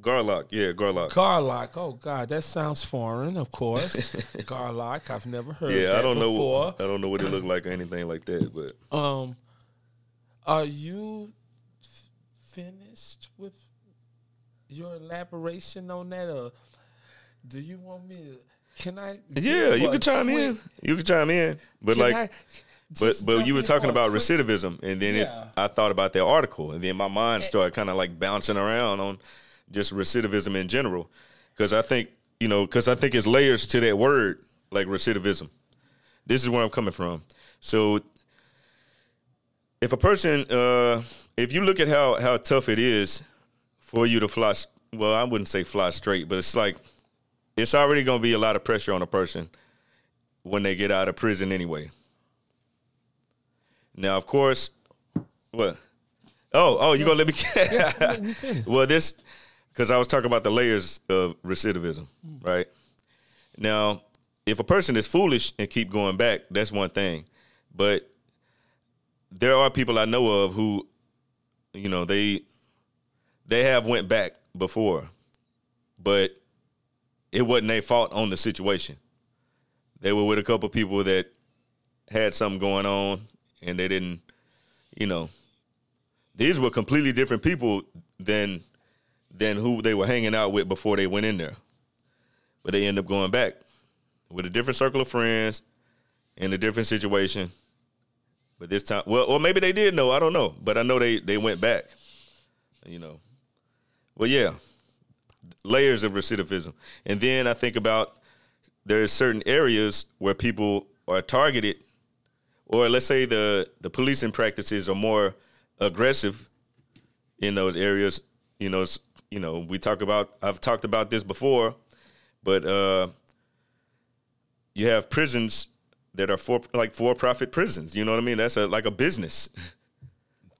Garlock, yeah, Garlock. Garlock. Oh God, that sounds foreign. Of course, (laughs) Garlock. I've never heard. yeah, I don't know. I don't know what it looked like or anything like that, but Um, are you f- finished with your elaboration on that, or do you want me to? Can I? yeah, you can chime quick- in. You can chime in, but like. I But but you were talking about quick- recidivism, and then Yeah. it, I thought about that article, and then my mind eh. started kind of like bouncing around on just recidivism in general, because I think you know, because I think it's layers to that word, like recidivism. This is where I'm coming from. So if a person, uh, if you look at how how tough it is for you to fly, well, I wouldn't say fly straight, but it's like it's already going to be a lot of pressure on a person when they get out of prison anyway. Now, of course, what? Oh, oh, you gonna let me? (laughs) yeah, let me well, this because I was talking about the layers of recidivism, right? Now, if a person is foolish and keep going back, that's one thing, but there are people I know of who, you know, they they have went back before, but it wasn't their fault on the situation. They were with a couple people that had something going on, and they didn't, you know, these were completely different people than than who they were hanging out with before they went in there. But they end up going back with a different circle of friends in a different situation. But this time, well, or maybe they did know. I don't know. But I know they they went back. You know. Well, yeah, layers of recidivism, and then I think about there's certain areas where people are targeted, or let's say the the policing practices are more aggressive in those areas. You know, you know, we talk about. I've talked about this before, but uh, you have prisons that are for like for profit prisons. You know what I mean? That's a, like a business.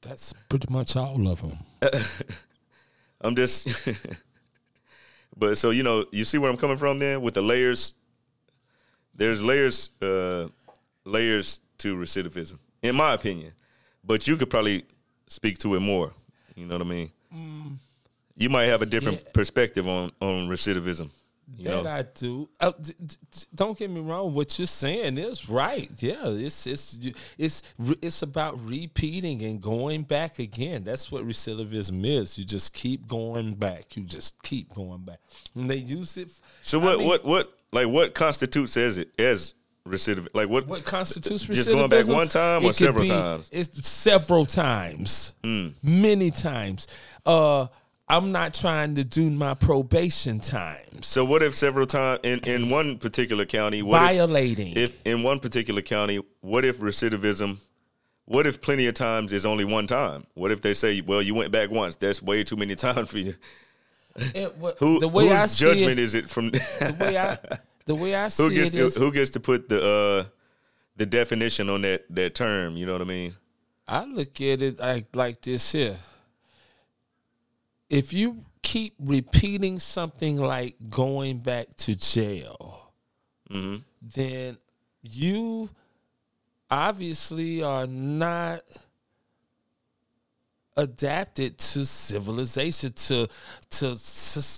That's pretty much all of them. (laughs) I'm just, (laughs) but so you know, you see where I'm coming from there with the layers. There's layers, uh, layers to recidivism, in my opinion. But you could probably speak to it more. You know what I mean? You might have a different Yeah. perspective on on recidivism. You that know, I do. Uh, d- d- don't get me wrong. What you're saying is right. Yeah, it's it's it's it's about repeating and going back again. That's what recidivism is. You just keep going back. You just keep going back. And they use it. so I what mean, what what like what constitutes as it as recidivism? Like what What constitutes recidivism? Just going back one time or several be- times? It's several times, many times. Uh, I'm not trying to do my probation time. So what if several times in, in one particular county, what if- Violating. If, in one particular county, what if recidivism? What if plenty of times is only one time? What if they say, well, you went back once? That's way too many (laughs) times for you. It- what- Who the way I see judgment it, is it from? the way I (laughs) the way I see who gets it to is, who gets to put the uh, the definition on that that term? You know what I mean? I look at it like like this here. If you keep repeating something like going back to jail, Mm-hmm. then you obviously are not adapted to civilization to to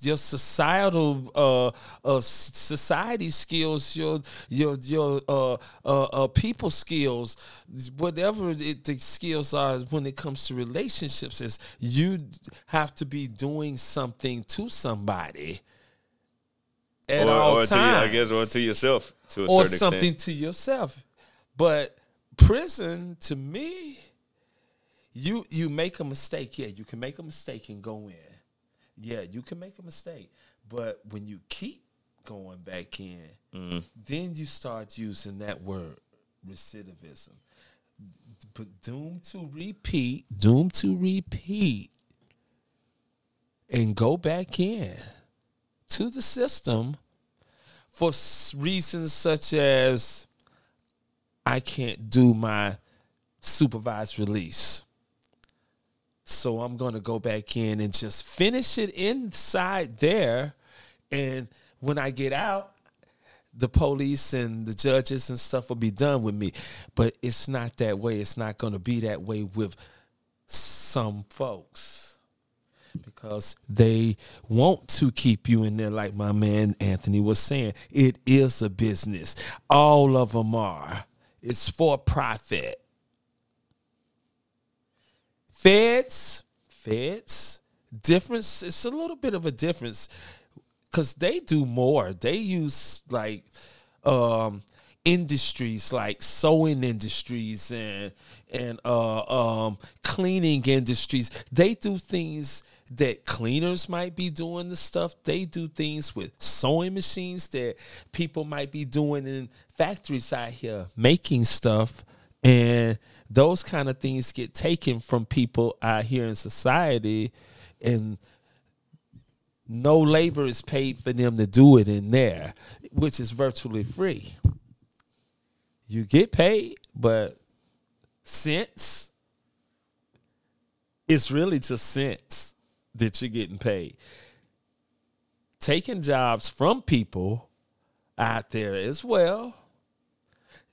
your societal uh, uh society skills your your your uh, uh, uh people skills whatever it, the skills are when it comes to relationships is you have to be doing something to somebody at or, all or times to I guess, or to yourself to a or certain something extent. to yourself. But prison, to me, you you make a mistake. Yeah, you can make a mistake and go in. Yeah, you can make a mistake. But when you keep going back in, Mm. then you start using that word recidivism. But doomed to repeat, doomed to repeat, and go back in to the system for reasons such as I can't do my supervised release. So I'm going to go back in and just finish it inside there. And when I get out, the police and the judges and stuff will be done with me. But it's not that way. It's not going to be that way with some folks because they want to keep you in there, like my man Anthony was saying. It is a business. All of them are. It's for profit. Feds, feds, difference. It's a little bit of a difference because they do more. They use like um industries like sewing industries and and uh um cleaning industries. They do things that cleaners might be doing the stuff. They do things with sewing machines that people might be doing in factories out here making stuff and those kind of things get taken from people out here in society and no labor is paid for them to do it in there, which is virtually free. You get paid, but cents, it's really just cents that you're getting paid. Taking jobs from people out there as well.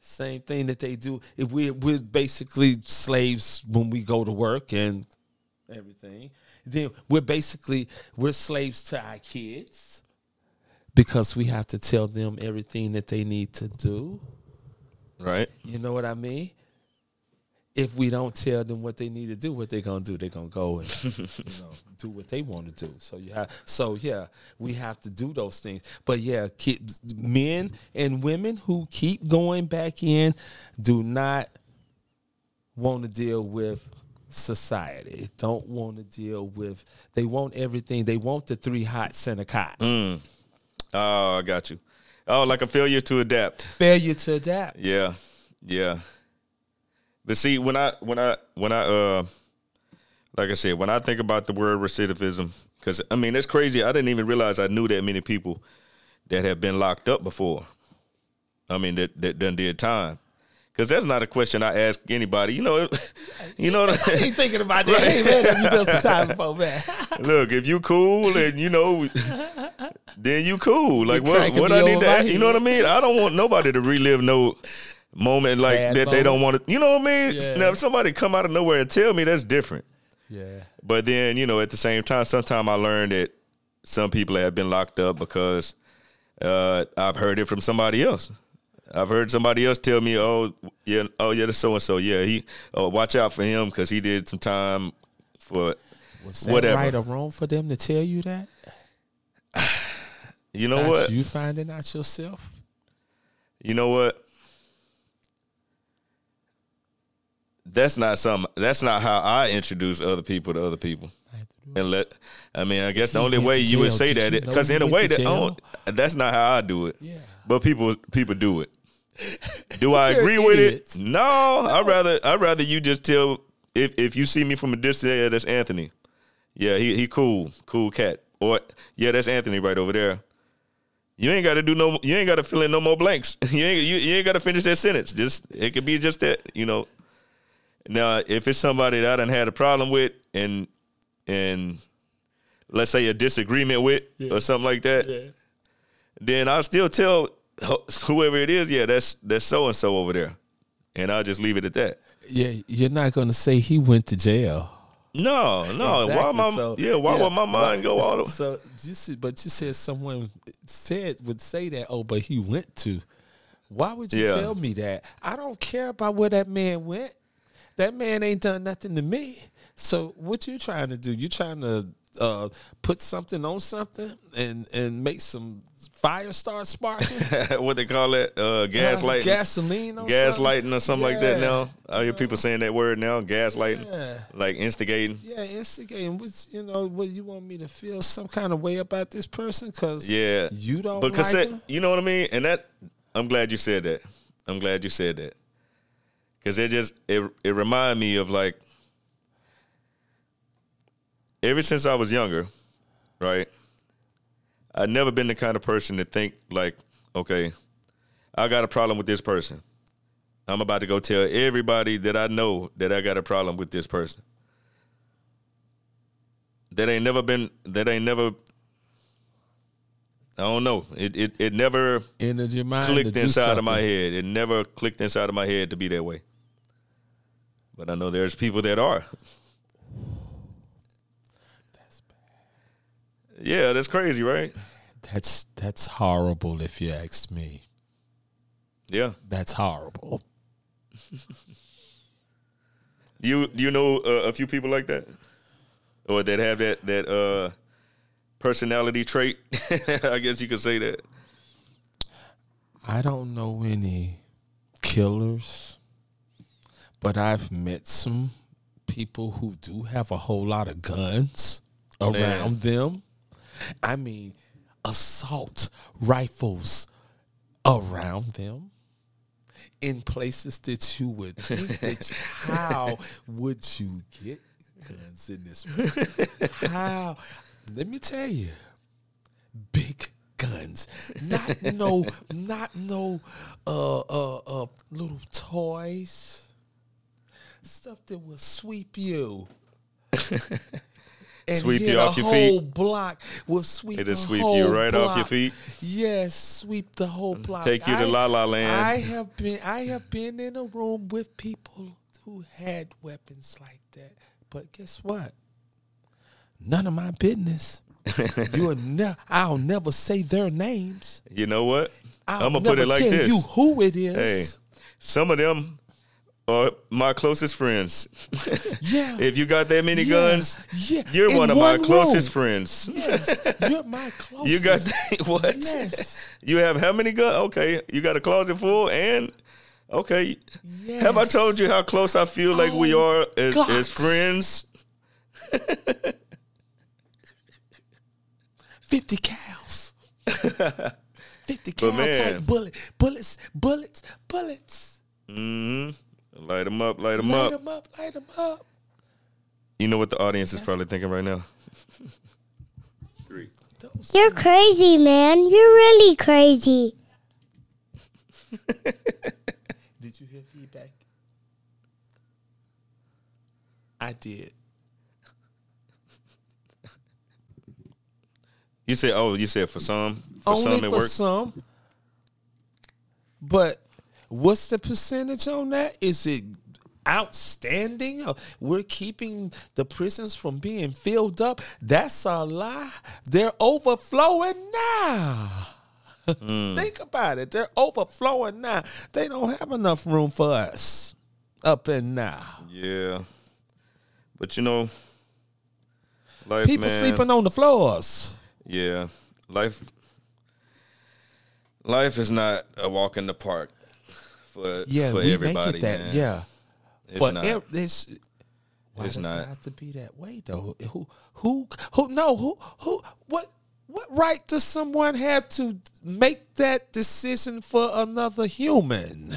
Same thing that they do. If we we're basically slaves when we go to work and everything. Then we're basically we're slaves to our kids because we have to tell them everything that they need to do. Right. You know what I mean? If we don't tell them what they need to do, what they're gonna do, they're gonna go and you know (laughs) do what they want to do. So you have, so yeah, we have to do those things. But yeah, keep, men and women who keep going back in do not want to deal with society. Don't want to deal with. They want everything. They want the three hot center cot. Mm. Oh, I got you. Oh, like a failure to adapt. Failure to adapt. Yeah, yeah. But see, when I when I when I uh, like I said, when I think about the word recidivism, because I mean it's crazy. I didn't even realize I knew that many people that have been locked up before. I mean that that done did time. Cause that's not a question I ask anybody. You know, (laughs) you know. (laughs) He's thinking about that. Hey man, you done some time before, man? (laughs) Look, if you cool and you know, then you cool. Like what? What I need to, ask, you know what I mean? I don't want nobody to relive no moment like Bad that. They don't want to. You know what I mean? Yeah. Now, if somebody come out of nowhere and tell me, that's different. Yeah. But then, you know, at the same time, sometimes I learned that some people have been locked up because uh, I've heard it from somebody else. I've heard somebody else tell me, "Oh, yeah, oh yeah, that's so and so. Yeah, he, oh, watch out for him because he did some time for Was that whatever." right or wrong for them to tell you that? (sighs) You know Not what? You finding out yourself? You know what? That's not some. That's not how I introduce other people to other people. And let. I mean, I guess the only way you would say that because in a way that oh, that's not how I do it. Yeah. But people people do it. Do I (laughs) agree with it? No, I'd rather I'd rather you just tell if if you see me from a distance, yeah, that's Anthony. Yeah, he he cool, cool cat. Or yeah, that's Anthony right over there. You ain't got to do no. You ain't got to fill in no more blanks. (laughs) You ain't you, you ain't got to finish that sentence. Just it could be just that. You know. Now, if it's somebody that I done had a problem with, and and let's say a disagreement with or something like that, then I'll still tell whoever it is, yeah, that's that's so and so over there, and I'll just leave it at that. Yeah, you're not gonna say he went to jail. No, no. Why my So, yeah? Why would my mind go all the? So you see, but you said someone said would say that. Oh, but he went to. Why would you Yeah. tell me that? I don't care about where that man went. That man ain't done nothing to me. So what you trying to do? You trying to uh, put something on something and and make some fire start sparking? (laughs) what they call it? Uh, gaslighting. gasoline on gaslighting or something like that. Now I hear people saying that word now. Gaslighting, Yeah. like instigating. Yeah, instigating. Which you know, what you want me to feel some kind of way about this person? Cause Yeah, you don't But like cassette, him? you know what I mean? And that I'm glad you said that. I'm glad you said that because it just it it reminded me of like ever since I was younger, right? I've never been the kind of person to think like, okay, I got a problem with this person. I'm about to go tell everybody that I know that I got a problem with this person. That ain't never been. That ain't never. I don't know. It it it never entered your mind. clicked inside of my head. It never clicked inside of my head to be that way. But I know there's people that are. That's bad. Yeah, that's crazy, right? That's that's horrible. If you ask me, Yeah. that's horrible. (laughs) You do you know uh, a few people like that, or that have that that uh, personality trait? (laughs) I guess you could say that. I don't know any killers, but I've met some people who do have a whole lot of guns around them. I mean, assault rifles around them in places that you would think that (laughs) how would you get guns in this place? How? Let me tell you, big guns, not no, not no, uh, uh, uh, little toys, stuff that will sweep you. (laughs) And Sweep you off your feet. The whole block will sweep. It'll sweep you right off your feet. Yes, sweep the whole mm, block. Take you to I- La La Land. I have been. I have been in a room with people who had weapons like that. But guess what? None of my business. (laughs) You'll ne- I'll never say their names. You know what? I'll I'm gonna put it like this. you who it is. Hey, some of them are my closest friends. (laughs) Yeah. if you got that many Yeah. guns, Yeah. you're In one of my one closest room. friends. Yes, you're my closest. (laughs) You got (laughs) what? Yes. You have how many guns? Okay, you got a closet full, and okay. Yes. Have I told you how close I feel like we Oh, are as, as friends? Fifty cows. Fifty But cal type bullet, bullets, bullets, bullets. hmm Light them up, light them up. Light up. them up, light them up. You know what the audience is probably thinking right now. (laughs) Three. You're crazy, man. You're really crazy. (laughs) Did you hear feedback? I did. You said, oh, you said for some, for Only some it for works. some. But what's the percentage on that? Is it outstanding? We're keeping the prisons from being filled up. That's a lie. They're overflowing now. Hmm. Think about it. They're overflowing now. They don't have enough room for us up in now. Yeah, but you know, life, People man, sleeping on the floors. Yeah, life. Life is not a walk in the park for Yeah, for we everybody. make it that. man. Yeah, it's but not. ev- it's why It's does not. it have to be that way though? Who who who no who who what what right does someone have to make that decision for another human?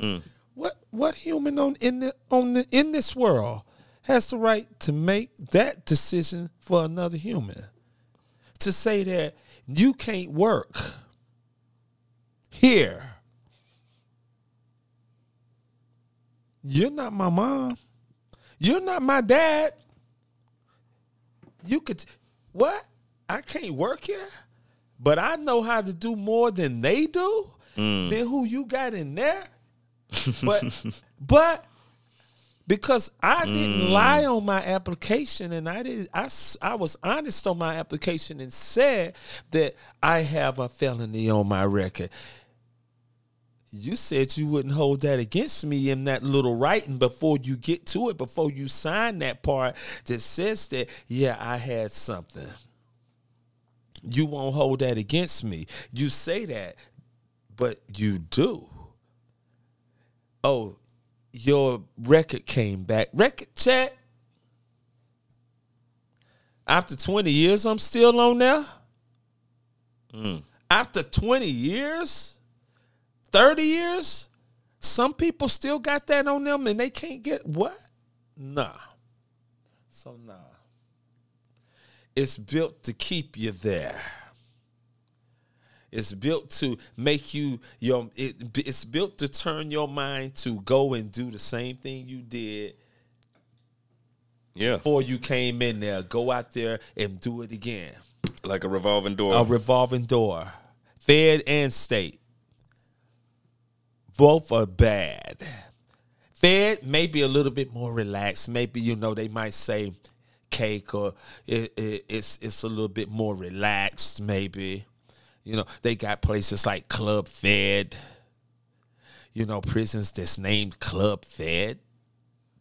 Hmm. What what human on in the on the in this world has the right to make that decision for another human? To say that you can't work here. You're not my mom. You're not my dad. You could what? I can't work here, but I know how to do more than they do. Mm. Then who you got in there? (laughs) but but because I didn't mm. lie on my application and I did I, I was honest on my application and said that I have a felony on my record. You said you wouldn't hold that against me in that little writing before you get to it, before you sign that part that says that, yeah, I had something. You won't hold that against me. You say that, but you do. Oh, your record came back. Record check. After 20 years, I'm still on there. Mm. After 20 years, 30 years, some people still got that on them and they can't get what? Nah. So nah. It's built to keep you there. It's built to make you your it, it's built to turn your mind to go and do the same thing you did Yeah, before you came in there. Go out there and do it again. like a revolving door. A revolving door. Fed and state. Both are bad. Fed maybe a little bit more relaxed. Maybe you know they might say cake or it, it, it's it's a little bit more relaxed. Maybe you know they got places like Club Fed. You know prisons that's named Club Fed.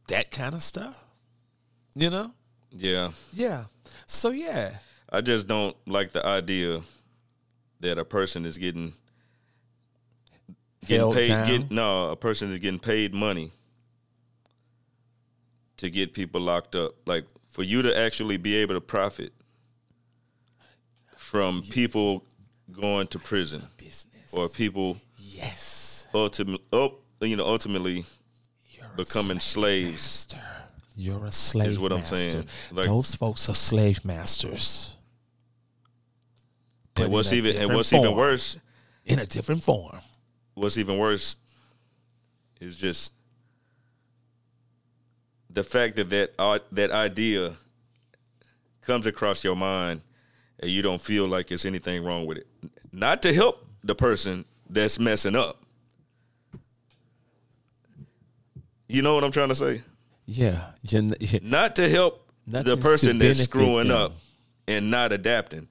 That kind of stuff. You know. yeah, Yeah. So yeah. I just don't like the idea that a person is getting getting Held paid. down. Get, no, a person is getting paid money to get people locked up. Like for you to actually be able to profit from people going to prison Business. or people yes. ultimately, oh, you know, ultimately You're becoming slave slaves. master. You're a slave what I'm saying. Like- Those folks are slave masters. But And what's even and what's even worse, In a different form. what's even worse is just the fact that that uh, that idea comes across your mind and you don't feel like it's anything wrong with it. Not to help the person that's messing up. You know what I'm trying to say? Yeah. You're, n- you- Not to help the person that's screwing them. up and not adapting.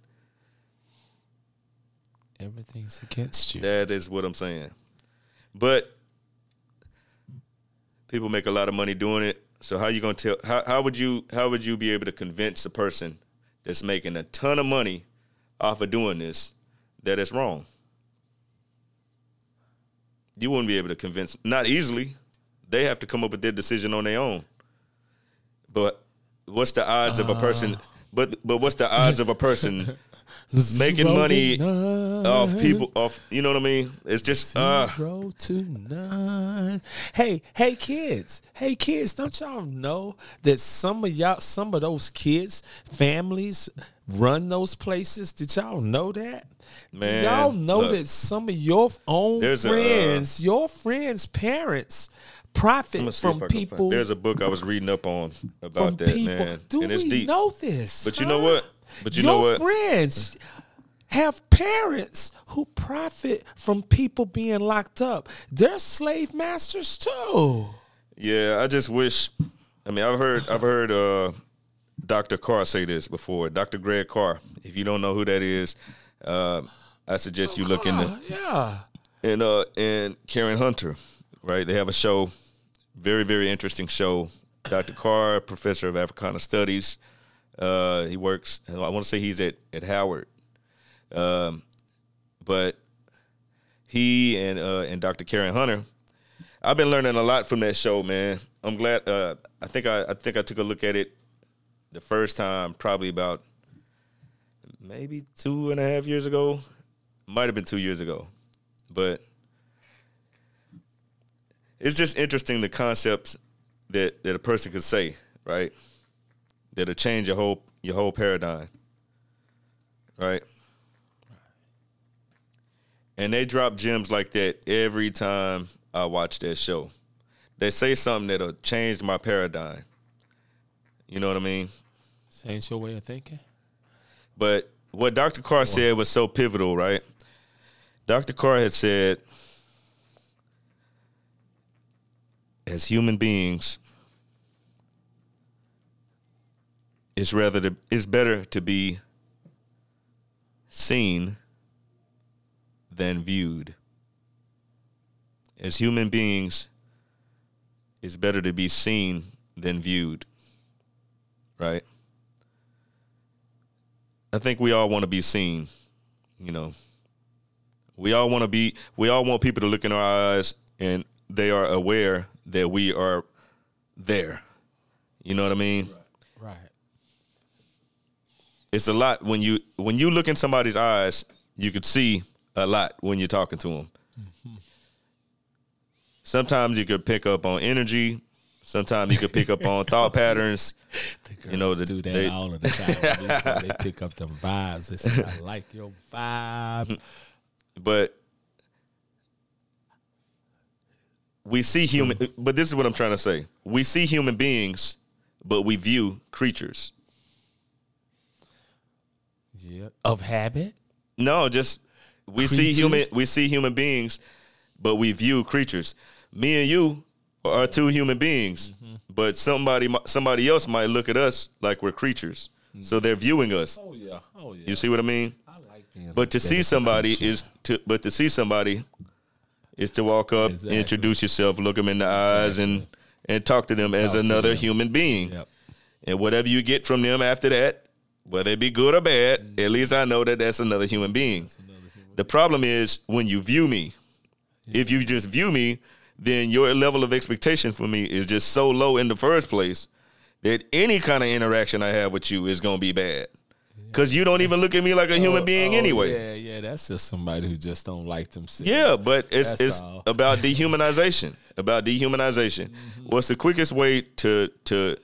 everything's against you. That is what I'm saying. But people make a lot of money doing it. So how you gonna tell? How, how would you how would you be able to convince a person that's making a ton of money off of doing this that it's wrong? You wouldn't be able to convince. Not easily. They have to come up with their decision on their own. But what's the odds of a person? But but what's the odds of a person (laughs) making money to nine. off people off? You know what I mean? It's just uh Zero to nine. Hey, hey, kids. Hey, kids. Don't y'all know that some of y'all, some of those kids, families run those places? Did y'all know that? Do y'all know look. that some of your own There's a, uh, friends, your friends' parents, profit I'm gonna see if from people. There's a book I was reading up on about that, people. man. Do and it's we deep. know this? But you know what? But you Your know what? friends have parents who profit from people being locked up. They're slave masters too. Yeah, I just wish. I mean, I've heard I've heard uh, Dr. Carr say this before. Dr. Greg Carr. If you don't know who that is, uh, I suggest you look into Uh, yeah. and uh and Karen Hunter, right? They have a show, very very interesting show. Dr. Carr, professor of Africana Studies, uh, he works. I want to say he's at at Howard, um, but he and uh, and Dr. Karen Hunter, I've been learning a lot from that show, man. I'm glad. Uh, I think I I think I took a look at it the first time, probably about maybe two and a half years ago. Might have been two years ago, but it's just interesting the concepts that that a person could say, right? That'll change your whole your whole paradigm, right? And they drop gems like that every time I watch that show. They say something that'll change my paradigm. You know what I mean? Change your way of thinking. But what Dr. Carr said was so pivotal, right? Dr. Carr had said as human beings, it's rather to, it's better to be seen than viewed. As human beings, it's better to be seen than viewed. Right? I think we all want to be seen, you know. We all want to be we all want people to look in our eyes and they are aware that we are there. You know what I mean? Right. It's a lot when you when you look in somebody's eyes, you could see a lot when you're talking to them. Mm-hmm. Sometimes you could pick up on energy. Sometimes you could pick up on thought (laughs) patterns. You know, the, do that they- all of the time. they, pick up the vibes. They say, I like your vibe. (laughs) but we see human hmm. but this is what i'm trying to say we see human beings but we view creatures Yeah. Of habit. no just we see human we see human beings but we view creatures me and you are two human beings Mm-hmm. but somebody somebody else might look at us like we're creatures so they're viewing us Oh yeah. Oh yeah. you see what i mean I like being But to see somebody is to but to see somebody is to walk up, Exactly. introduce yourself, look them in the eyes, and and talk to them as Talk to another them. human being. Yep. And whatever you get from them after that, whether it be good or bad, Mm-hmm. at least I know that that's another human being. The problem is when you view me. If you just view me, then your level of expectation for me is just so low in the first place that any kind of interaction I have with you is gonna be bad. Cause you don't even look at me like a human Oh, being oh, anyway. Yeah, yeah. That's just somebody who just don't like themselves. Yeah, but it's That's it's all. about dehumanization. About dehumanization. Mm-hmm. What's the quickest way to to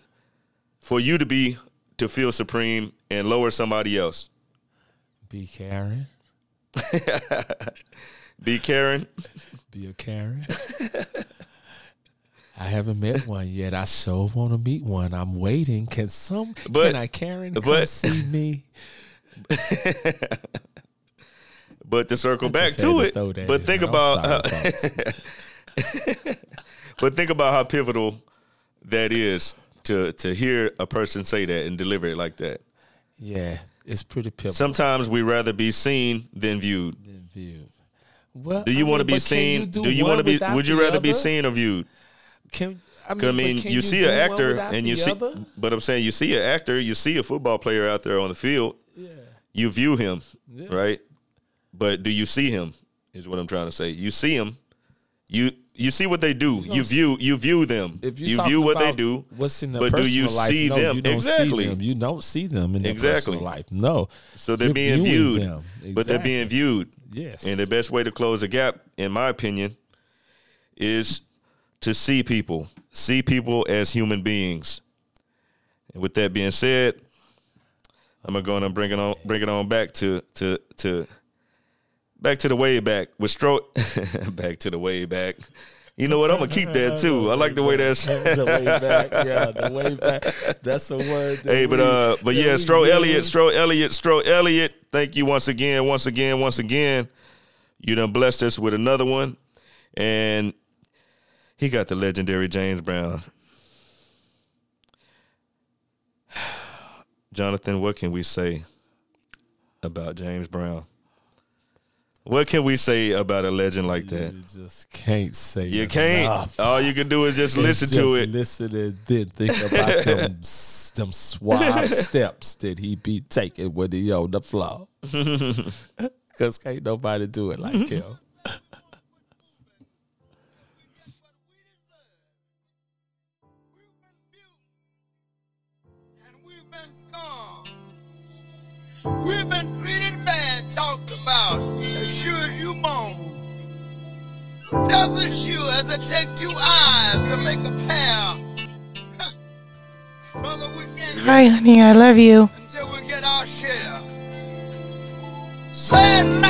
for you to be to feel supreme and lower somebody else? Be Karen. (laughs) Be Karen. (laughs) Be a Karen. (laughs) I haven't met one yet. I sure want to meet one. I'm waiting. Can some? But- can I Karen come but- see me? (laughs) But to circle back to had to it, but think about folks. but think about how pivotal that is to to hear a person say that and deliver it like that. yeah, it's pretty pivotal. Sometimes we rather be seen than viewed. than viewed. Well, Do you want to be seen? you Do, you want to be? Would you the rather be seen or viewed? Can I mean, I mean, can you see an actor and you see, other? but I'm saying you see an actor, you see a football player out there on the field, Yeah. you view him, Yeah. right? But do you see him? Is what I'm trying to say. You see him, you you see what they do. You, s- view you view them. If you view what they do. what's in their but do you life, see no, them? You don't Exactly. See them. You don't see them in their Exactly. personal life. No. So they're You're being viewed, them. but they're being viewed. Yes. And the best way to close the gap, in my opinion, is to see people, see people as human beings. And with that being said, I'm gonna go and bring it on, bring it on back to to to back to the way back with Stro, (laughs) back to the way back. You know what? I'm gonna keep that (laughs) too. I like the way that's. (laughs) the way back, yeah, the way back. That's a word. That Hey, but we- uh, but yeah, Stro Elliot. Stro Elliot, Stro Elliot. Thank you once again, once again, once again. You done blessed us with another one, and he got the legendary James Brown. (sighs) Jonathan, what can we say about James Brown? What can we say about a legend like that? You just can't say. You can't. enough. All you can do is just It's listen to it. Listen and then think about (laughs) them, s- them suave steps that he be taking when he on the floor. (laughs) Cause can't nobody do it like him. We've been. We've been treated bad, talked about as you. Just as sure as it take two eyes to make a pair. (laughs) Brother, we can't Hi, honey, I love you. until we get our share. Say it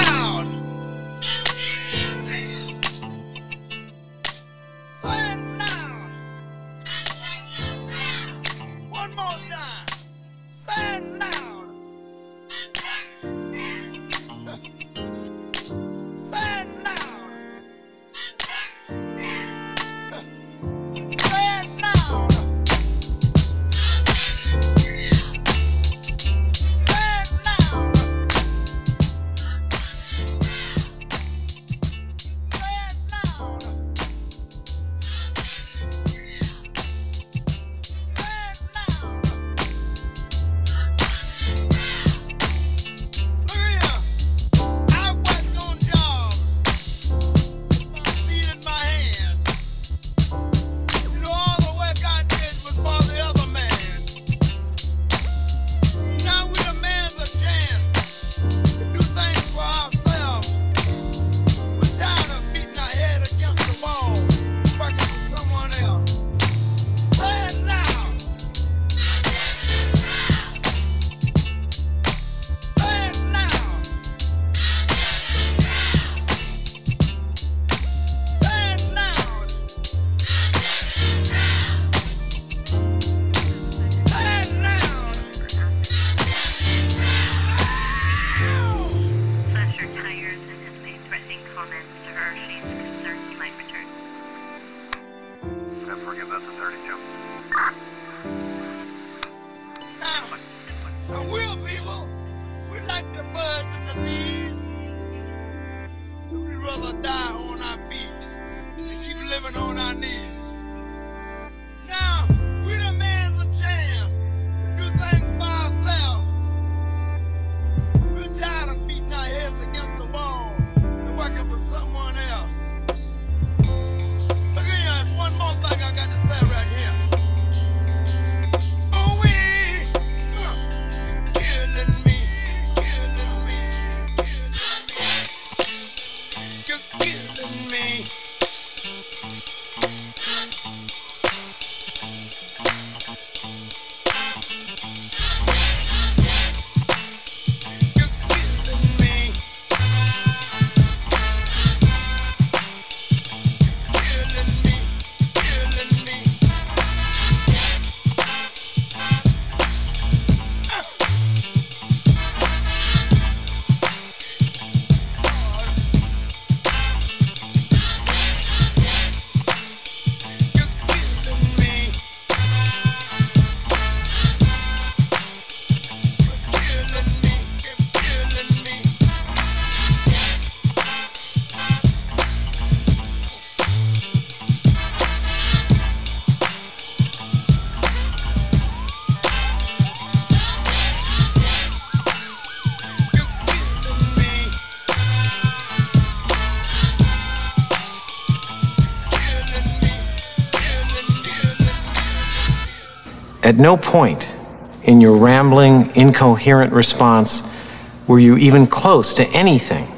At no point in your rambling, incoherent response were you even close to anything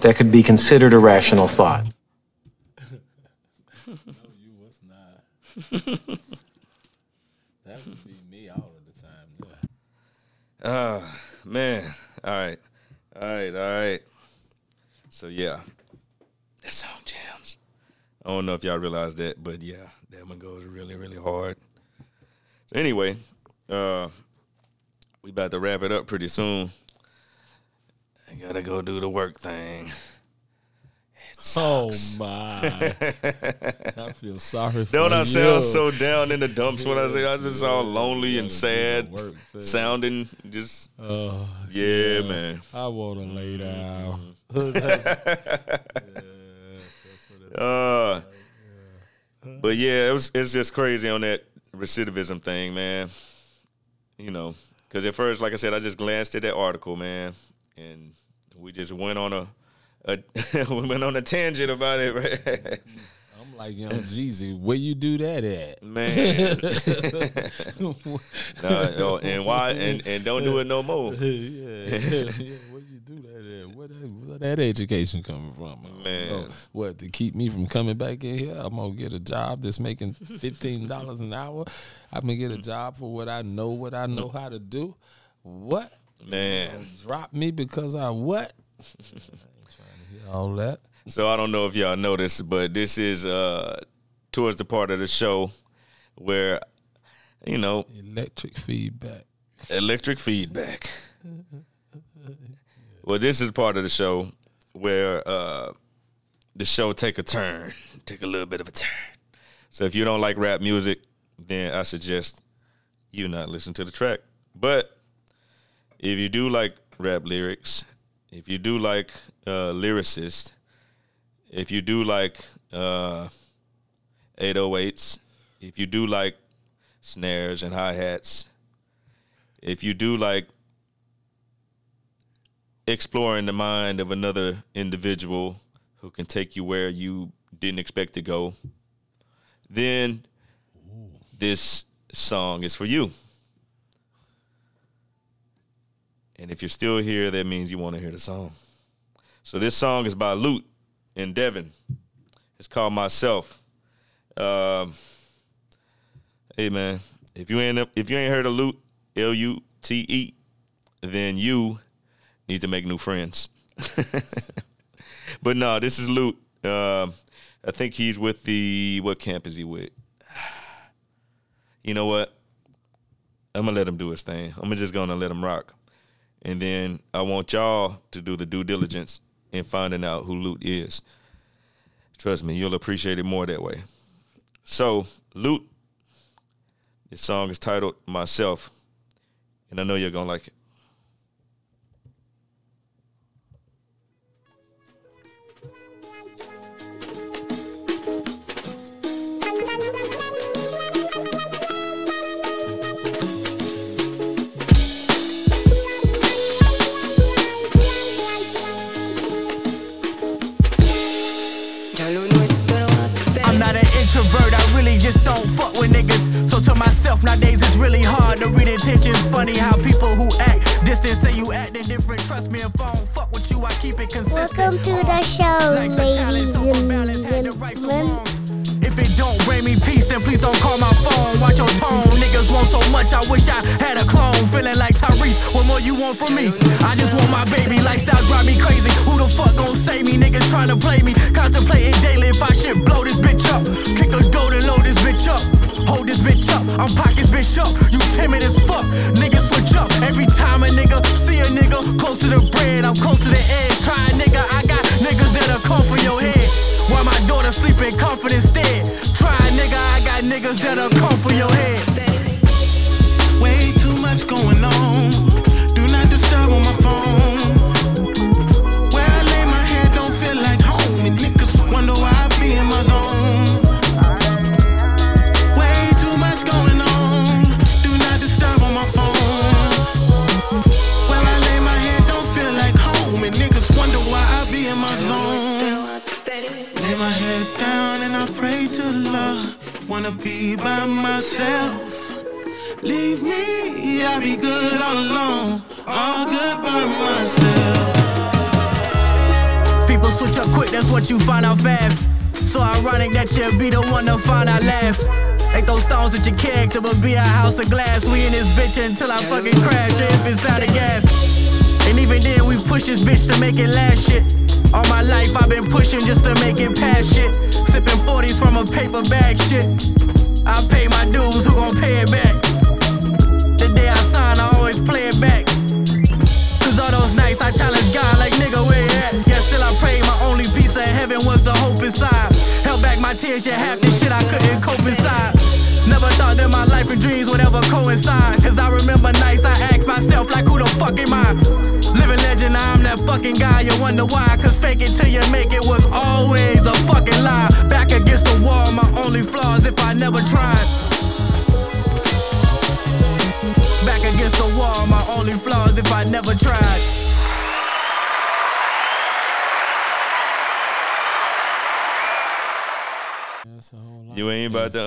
that could be considered a rational thought. (laughs) No, you was not. (laughs) that would be me all of the time. Yeah. Ah, man. All right. All right. All right. So, yeah. That song jams. I don't know if y'all realize that, but yeah, that one goes really, really hard. So, anyway, uh, we about to wrap it up pretty soon. I gotta go do the work thing. Oh my! (laughs) I feel sorry for Don't I you. sound so down in the dumps when I say I just all lonely and sad sounding? Just Oh, yeah, man. I want to lay down. (laughs) (laughs) Uh, but yeah, it was it's just crazy on that recidivism thing, man. You know, because at first, like I said, I just glanced at that article, man, and we just went on a, a (laughs) we went on a tangent about it, right? (laughs) I'm like young Jeezy. Where you do that at, Man. (laughs) Nah, yo, and why and, and don't do it no more. yeah, yeah, yeah. Where you do that at? Where that, where that education coming from? Man. know. what to keep me from coming back in here? I'm gonna get a job that's making fifteen dollars an hour. I'm gonna get a job for what I know, what I know how to do. What? Man. Drop me because I what? I ain't trying to hear all that. So I don't know if y'all noticed, but this is uh towards the part of the show where you know Electric feedback. electric feedback. Well, this is part of the show where uh the show take a turn, take a little bit of a turn. So if you don't like rap music, then I suggest you not listen to the track. But if you do like rap lyrics, if you do like uh lyricists, if you do like uh 808s, if you do like snares and hi-hats, if you do like exploring the mind of another individual who can take you where you didn't expect to go, then this song is for you. And if you're still here, that means you want to hear the song. So this song is by Lute and Devin. It's called Myself. Um, hey man, if you ain't if you ain't heard of Lute, L U T E, then you need to make new friends. (laughs) but no, this is Lute. Um, I think he's with the what camp is he with? (sighs) You know what? I'm gonna let him do his thing. I'm just gonna let him rock, and then I want y'all to do the due diligence in finding out who Lute is. Trust me, you'll appreciate it more that way. So, Lute, this song is titled Myself, and I know you're gonna like it.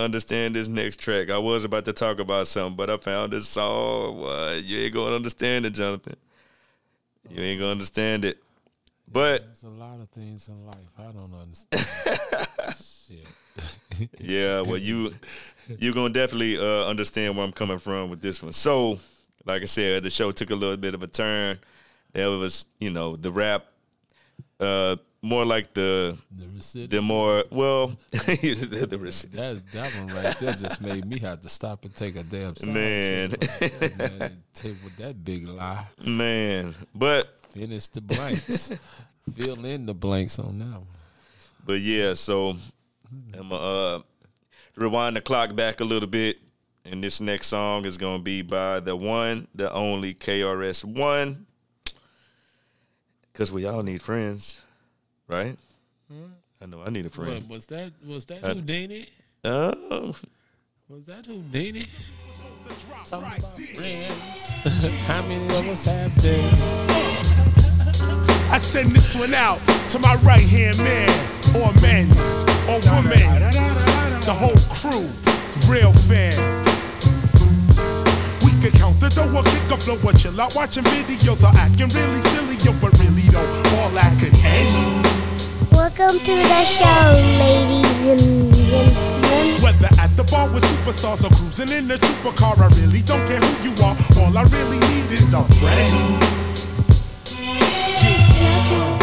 Understand this next track. I was about to talk about something, but I found this song. What? You ain't gonna understand it, Jonathan. You ain't gonna understand it. But There's a lot of things in life I don't understand. (laughs) Shit. (laughs) yeah, well you you're gonna definitely uh, understand where I'm coming from with this one. So, like I said, the show took a little bit of a turn. There was, you know, the rap, uh, more like the The the more well, (laughs) the, the. That that one right there just made me have to stop and take a damn. Man. (laughs) Man, take with that big lie. Man, but Finish the blanks. (laughs) Fill in the blanks on that one. But yeah, so I'm gonna uh, rewind the clock back a little bit, and this next song is gonna be by the one, the only KRS One, because we all need friends, right? Hmm? I know I need a friend. What, was that was that I- Houdini? Oh, Was that Houdini? Talking about friends. (laughs) How many of us have them? I send this one out to my right hand man, or men's, or women's, the whole crew, real fan. We could count the dough or kick a flow or chill out watching videos or acting really silly, yo, but really though, all I could end. Welcome to the show, ladies and gentlemen. Whether at the bar with superstars or cruising in a trooper car, I really don't care who you are. All I really need is a friend. We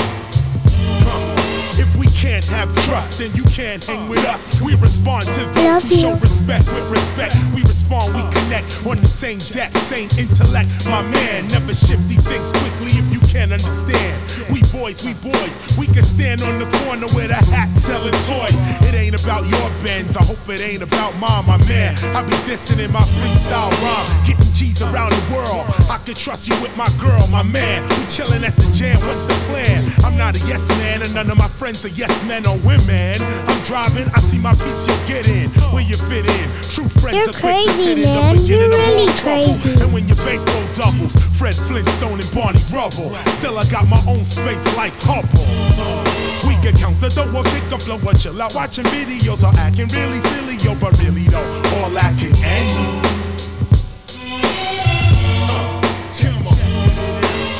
can't have trust, then you can't hang with us. We respond to those who show respect with respect. We respond, we connect on the same deck, same intellect. My man, never shifty things quickly if you can't understand. We boys, we boys, we can stand on the corner with a hat selling toys. It ain't about your bends, I hope it ain't about mine, my man. I be dissing in my freestyle rhyme, getting G's around the world. I can trust you with my girl, my man. We chilling at the jam, what's the plan? I'm not a yes man, and none of my friends are yes men or women. I'm driving, I see my peeps, you get in, where you fit in. True friends You're are quick to crazy, sit in the man. You're really trouble. crazy. And when your bankroll doubles, Fred Flintstone and Barney Rubble. Still, I got my own space like Hubble. We can count the dough or kick a flow or chill out watching videos or acting really silly, yo, but really though, all that can end.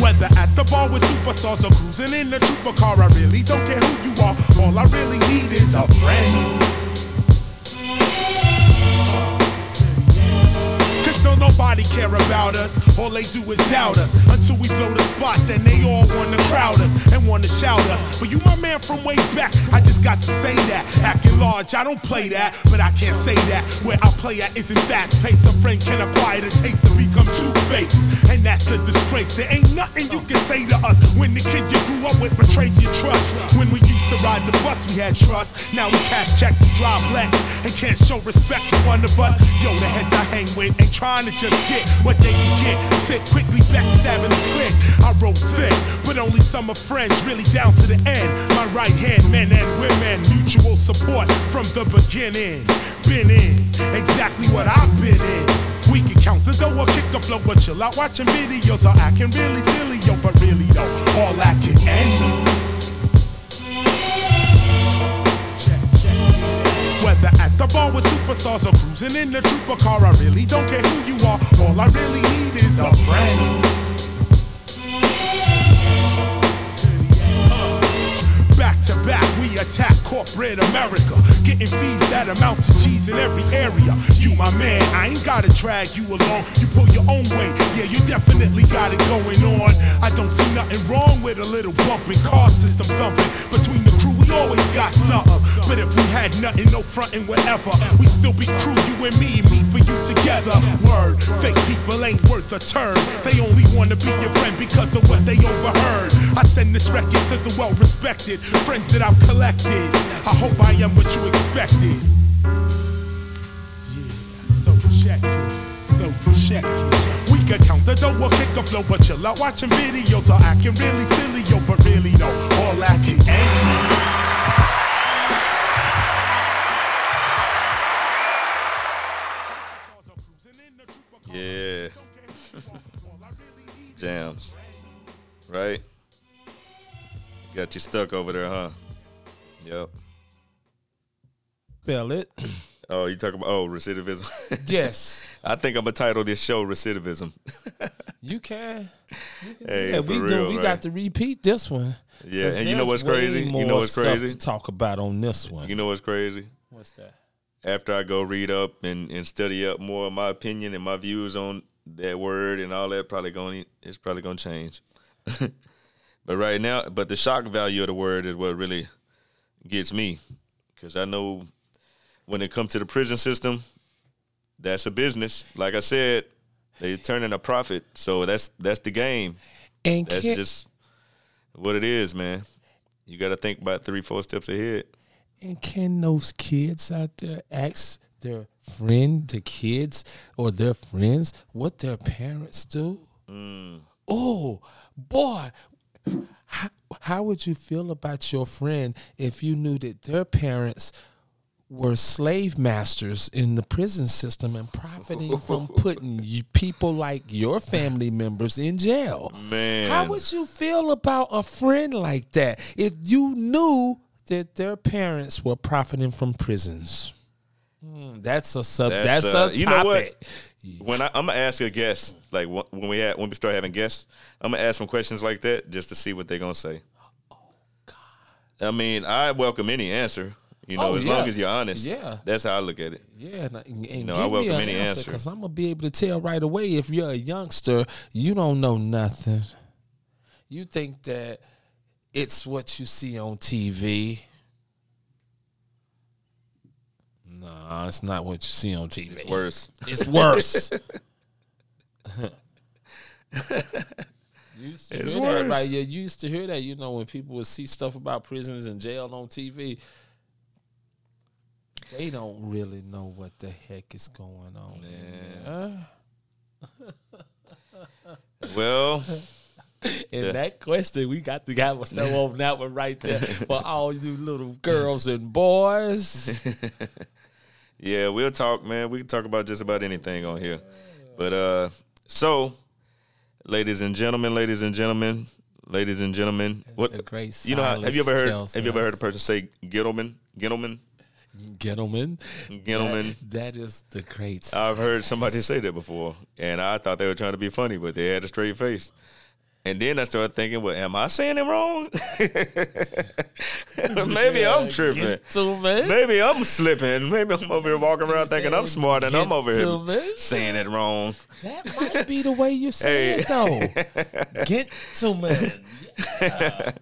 Whether at the bar with superstars or cruising in a trooper car, I really don't care who you are. All I really need is a friend. Don't nobody care about us. All they do is doubt us. Until we blow the spot, then they all wanna crowd us and wanna shout us. But you my man from way back. I just got to say that. Acting large, I don't play that, but I can't say that. Where I play at isn't fast paced. A friend can acquire the taste to become two faced. And that's a disgrace. There ain't nothing you can say to us when the kid you grew up with betrays your trust. When we used to ride the bus, we had trust. Now we cash checks and drive Lex and can't show respect to one of us. Yo, the heads I hang with ain't trying to just get what they can get. Sit quickly backstabbing the click. I roll thick, but only some of friends really down to the end. My right hand, men and women, mutual support from the beginning. Been in exactly what I've been in. We can count the dough or kick the flow or chill out watching videos or acting really silly, yo, but really though, all that can end. Whether the bar with superstars or cruising in the trooper car, I really don't care who you are. All I really need is a friend. Back to back, we attack corporate America. Getting fees that amount to G's in every area. You, my man, I ain't gotta drag you along. You pull your own way, yeah, you definitely got it going on. I don't see nothing wrong with a little bumping, car system thumping. Between the crew, always got something. But if we had nothing, no frontin', whatever, we still be crew, you and me, me for you together. Word, fake people ain't worth a turn. They only wanna be your friend because of what they overheard. I send this record to the well respected friends that I've collected. I hope I am what you expected. Yeah, so check it, so check it. We can count the dough or kick a flow, but chill out watching videos or acting really silly, yo, but really no, all lacking ain't. Eh? Yeah. Jams. Right? Got you stuck over there, huh? Yep. Spell it. Oh, you talking about oh recidivism? Yes. (laughs) I think I'm gonna title this show recidivism. (laughs) You can. You can Hey, yeah, we do. real, We right? got to repeat this one. Yeah, and you know what's crazy? You know what's crazy? To talk about on this one. You know what's crazy? What's that? After I go read up and, and study up more of my opinion and my views on that word and all that, probably going it's probably gonna change. (laughs) but right now, but the shock value of the word is what really gets me, because I know when it comes to the prison system, that's a business. Like I said, they turning a profit, so that's that's the game. And that's just what it is, man. You got to think about three, four steps ahead. And can those kids out there ask their friend, the kids, or their friends what their parents do? Mm. Oh, boy. How, how would you feel about your friend if you knew that their parents were slave masters in the prison system and profiting from putting you, people like your family members in jail? Man. How would you feel about a friend like that if you knew that their parents were profiting from prisons? Hmm, that's a sub. That's, uh, a you know what? When I, I'm gonna ask a guest, like when we had, when we start having guests, I'm gonna ask some questions like that just to see what they're gonna say. Oh God! I mean, I welcome any answer. You know, Oh, as yeah. long as you're honest. Yeah. that's how I look at it. Yeah, and, and You know, give I welcome me an any answer. because I'm gonna be able to tell right away if you're a youngster, you don't know nothing. You think that it's what you see on TV. No, it's not what you see on TV. It's worse. It's worse. (laughs) You used to It's hear that, worse. right? Yeah, you used to hear that. You know, when people would see stuff about prisons and jail on TV, they don't really know what the heck is going on. Man. (laughs) Well, (laughs) in Yeah. that question, we got to have a show (laughs) on that one right there for all you little girls and boys. yeah, we'll talk, man. We can talk about just about anything on here. But uh, so, ladies and gentlemen, ladies and gentlemen, ladies and gentlemen, what a great you know? how- Have you ever heard? Have you ever heard a person say "gentleman"? Gentleman. Gentlemen, Gentlemen. That- that is the great. I've heard somebody say that before, and I thought they were trying to be funny, but they had a straight face. And then I started thinking, well, am I saying it wrong? (laughs) Maybe I'm tripping. Maybe I'm slipping. Maybe I'm over here walking around thinking I'm smart and I'm over here Gentlemen. saying it wrong. That might be the way you say it, though. get (laughs) to Gentlemen. (laughs)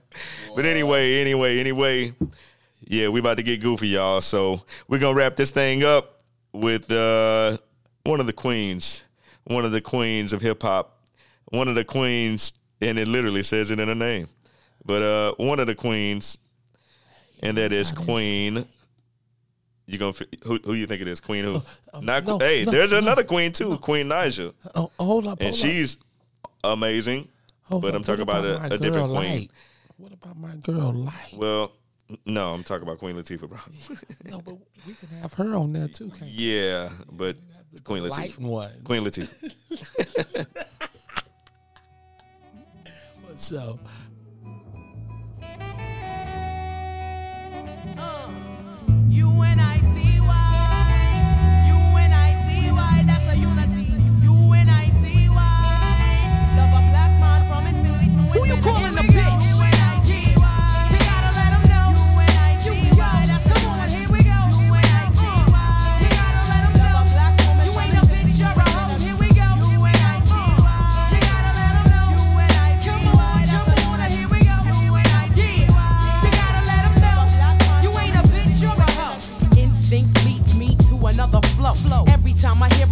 But anyway, anyway, anyway, yeah, we about to get goofy, y'all. So we're gonna wrap this thing up with uh, one of the queens, one of the queens of hip hop, one of the queens, and it literally says it in her name. But uh, one of the queens, and that is Queen. You gonna who? Who you think it is? Queen who? Not no, hey. no, there's no. another queen too, Queen Nigel, Oh, hold up. and hold up. she's amazing. Hold but up, I'm talking about, a, a different queen. Light? What about my girl Light? Well, no, I'm talking about Queen Latifah, bro. (laughs) No, but we can have her on there too. Can't we? yeah, but Queen light Latifah. one. Queen Latifah. (laughs) So, uh, U N I T Y.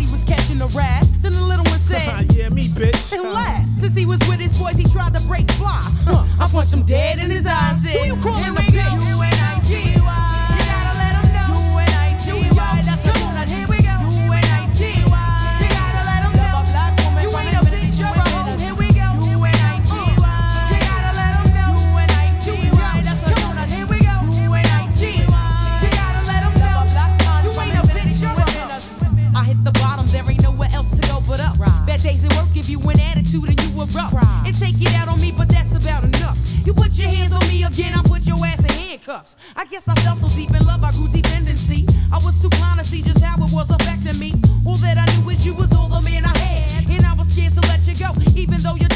somebody was catching a rat. Then the little one said, Yeah, me, bitch. and uh. laughed. Since he was with his boys, he tried to break fly. Huh. I punched him dead in his eyes. Said, Who you calling a handcuffs. I guess I fell so deep in love, I grew dependency. I was too blind to see just how it was affecting me. All that I knew is you was all the man I had. And I was scared to let you go, even though you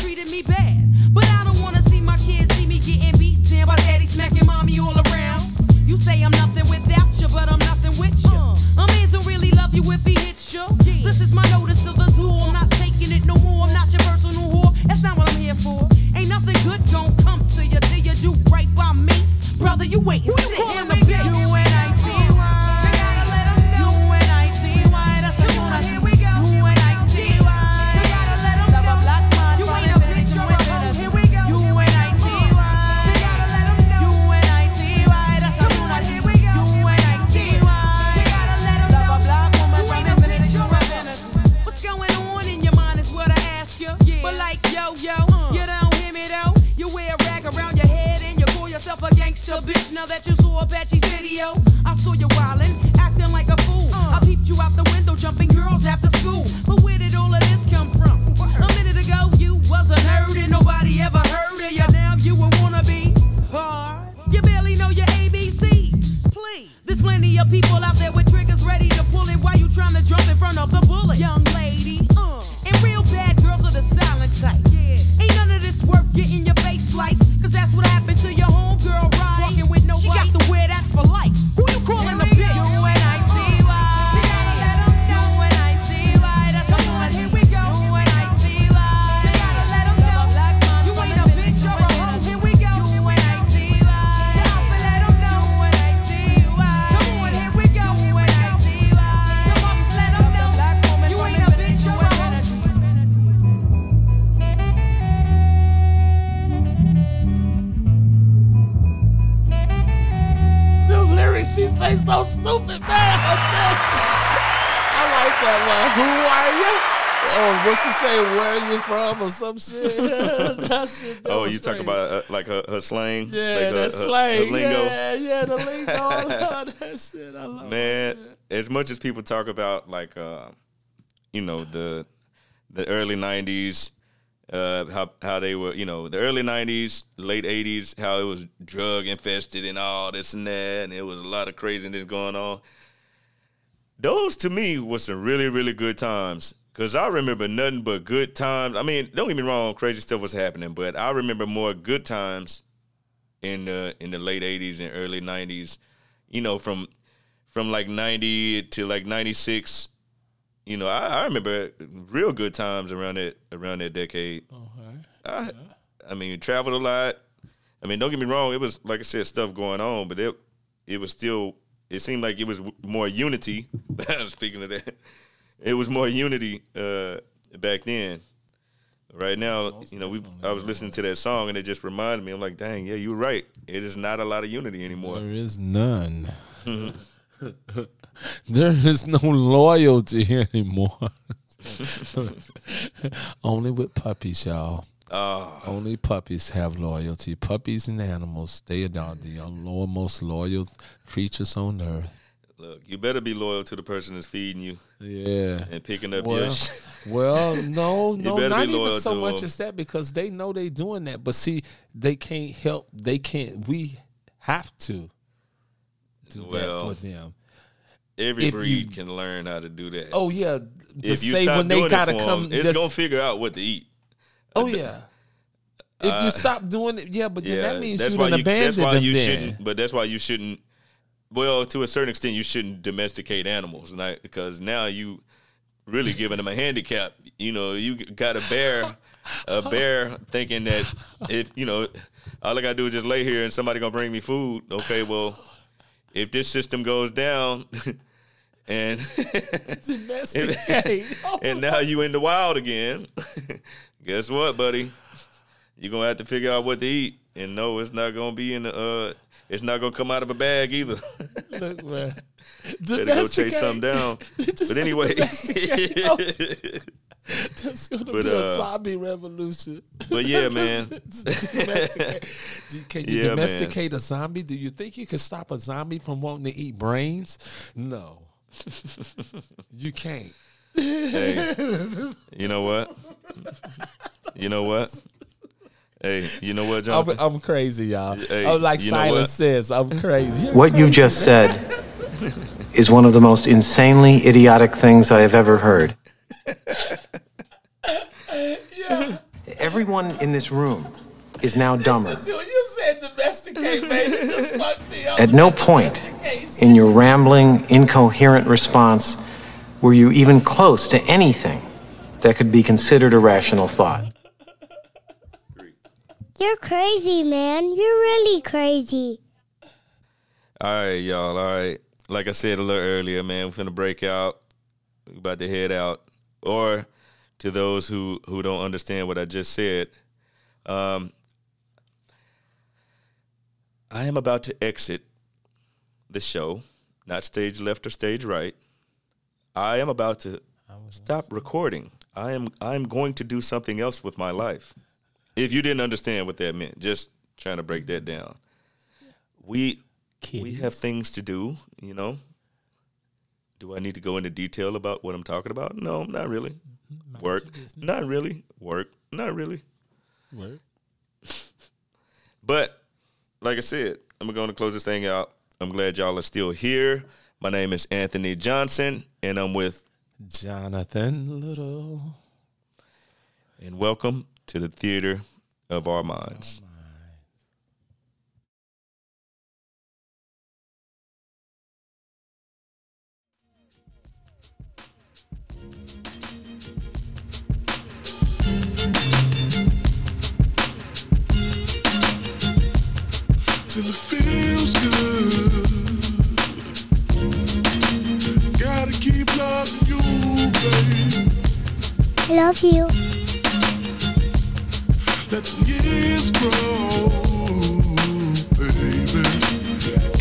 Brother, you are or some shit? (laughs) that shit. That Oh, you talk about uh, like her, her slang? Yeah, like her- that her- slang. her lingo? Yeah, yeah, the (laughs) lingo. I (laughs) that shit. I love Man, as much as people talk about like uh, you know the the early '90s, uh, how how they were, you know, the early '90s, late '80s, how it was drug infested and all this and that, and it was a lot of craziness going on. Those to me were some really really good times because I remember nothing but good times. I mean, don't get me wrong, crazy stuff was happening, but I remember more good times in the in the late '80s and early '90s. You know, from from like '90 to like '96. You know, I, I remember real good times around that around that decade. I, I mean, traveled a lot. I mean, don't get me wrong. It was like I said, stuff going on, but it it was still. It seemed like it was more unity. (laughs) Speaking of that, it was more unity uh, back then. Right now, you know, we I was listening to that song and it just reminded me. I'm like, dang, yeah, you're right. It is not a lot of unity anymore. There is none. (laughs) there is no loyalty (laughs) anymore. (laughs) Only with puppies, y'all. Oh. Only puppies have loyalty. Puppies and animals, they are the most loyal creatures on earth. Look, you better be loyal to the person that's feeding you. Yeah. And picking up well, your well, (laughs) no, (laughs) no, not even so much much 'em. as that because they know they doing that. But see, they can't help. They can't. We have to do Well, that for them. Every If breed you- can learn how to do that. Oh yeah, if you say stop when they doing it gotta for 'em, come, it's this- gonna figure out what to eat. Oh yeah. If Uh, you stop doing it, yeah, but then that means you done abandoned why them. you then. shouldn't. But that's why you shouldn't. Well, to a certain extent, you shouldn't domesticate animals, right? Because now you really giving them a handicap. You know, you got a bear, a bear thinking that if you know, all I gotta do is just lay here and somebody gonna bring me food. Okay, well, if this system goes down. (laughs) And (laughs) Domesticate. (laughs) and now you in the wild again. Guess what, buddy? You're gonna have to figure out what to eat. And no, it's not gonna be in the uh it's not gonna come out of a bag either. (laughs) Look, man. (laughs) Better go chase something down. (laughs) But anyway. Oh. Gonna But, be a uh, zombie revolution. but yeah, man. Can you Yeah, man. domesticate a zombie? Do you think you can stop a zombie from wanting to eat brains? No. you can't. Hey, you know what? You know what? Hey, you know what, I'm, I'm crazy, y'all. Hey, I'm like you Silas says, I'm crazy. You're What you just said is one of the most insanely idiotic things I have ever heard. yeah. Everyone in this room is now dumber. This is- when you said domesticate, man, just fucked me up. At no point in your rambling, incoherent response were you even close to anything that could be considered a rational thought. You're crazy, man. You're really crazy. All right, y'all. All right. Like I said a little earlier, man, we're finna break out. We're about to head out. Or to those who who don't understand what I just said, um, I am about to exit the show, not stage left or stage right. I am about to stop recording. I am I'm going to do something else with my life. If you didn't understand what that meant, just trying to break that down. We we have things to do, you know. Do I need to go into detail about what I'm talking about? No, not really. Mm-hmm. Work, not really. Work, not really. Work. (laughs) But like I said, I'm going to close this thing out. I'm glad y'all are still here. My name is Anthony Johnson, and I'm with Jonathan Little. And welcome to the theater of our minds. till it feels good. Gotta keep loving you, baby. I love you. Let the years grow, baby.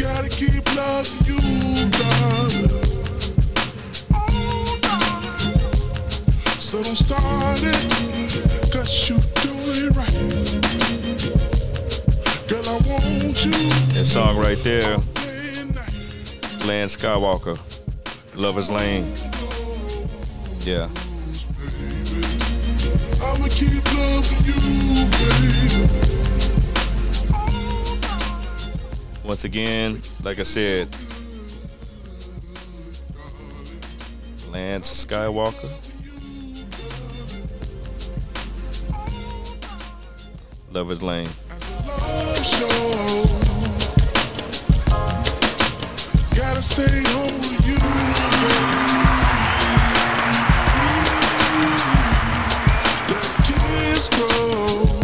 Gotta keep loving you, darling. So don't start it, cause you do it right. Girl, I want you. That song right there, Lance Skywalker, Lover's Lane. Yeah. I'ma keep loving you, baby. Once again, like I said, Lance Skywalker. Lover's Lane. Gotta stay home with you, grow,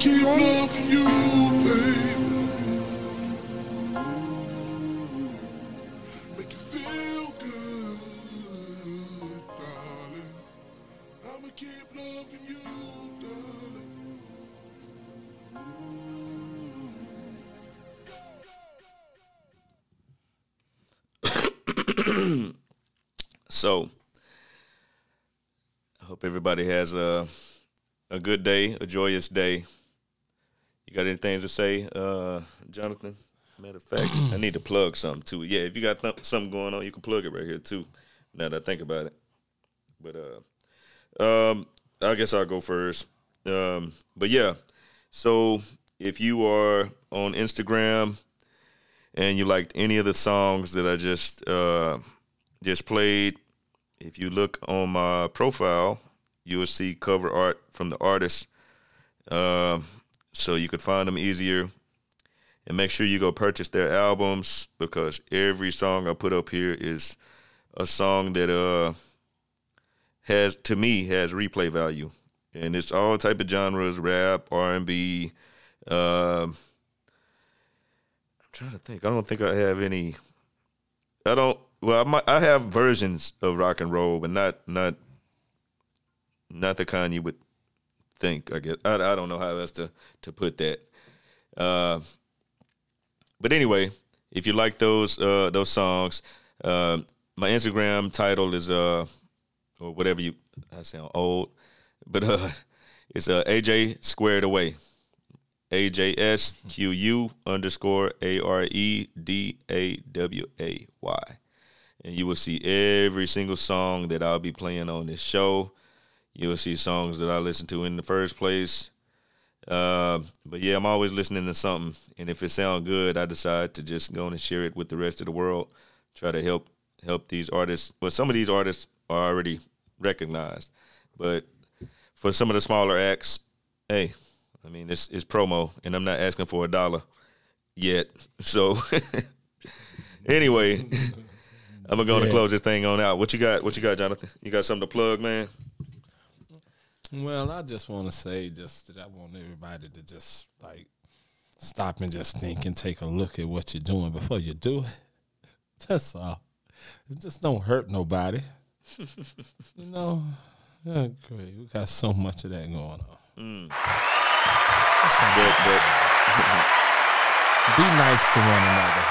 keep loving you, baby. Make you feel good, darling. I'ma keep loving you, darling. (coughs) So, I hope everybody has a a good day, a joyous day. You got anything to say, uh, Jonathan? Matter of fact, I need to plug something too. Yeah, if you got th- something going on, you can plug it right here too. Now that I think about it, but uh, um, I guess I'll go first. Um, but yeah, so if you are on Instagram and you liked any of the songs that I just uh, just played, if you look on my profile, you will see cover art from the artist, uh, so you could find them easier. And make sure you go purchase their albums because every song I put up here is a song that uh has to me has replay value, and it's all type of genres: rap, R and B. Um, I'm trying to think. I don't think I have any. I don't. Well, I might, I have versions of rock and roll, but not not not the kind you would think. I guess I, I don't know how else to to put that. Uh, but anyway, if you like those uh, those songs, uh, my Instagram title is uh or whatever you I sound old, but uh (laughs) it's uh AJ squared away. A J S Q U underscore A R E D A W A Y. And you will see every single song that I'll be playing on this show. You will see songs that I listen to in the first place. Uh, but yeah, I'm always listening to something, and if it sounds good, I decide to just go and share it with the rest of the world. Try to help help these artists. Well, some of these artists are already recognized, but for some of the smaller acts, hey, I mean it's it's promo, and I'm not asking for a dollar yet. (laughs) So (laughs) anyway, (laughs) I'm gonna go and close this thing on out. What you got? What you got, Jonathan? You got something to plug, man? Well, I just want to say just that I want everybody to just like stop and just think and take a look at what you're doing before you do it. (laughs) That's all. It just don't hurt nobody. (laughs) you know, yeah, great. We got so much of that going on. Mm. That's all. (laughs) Be nice to one another.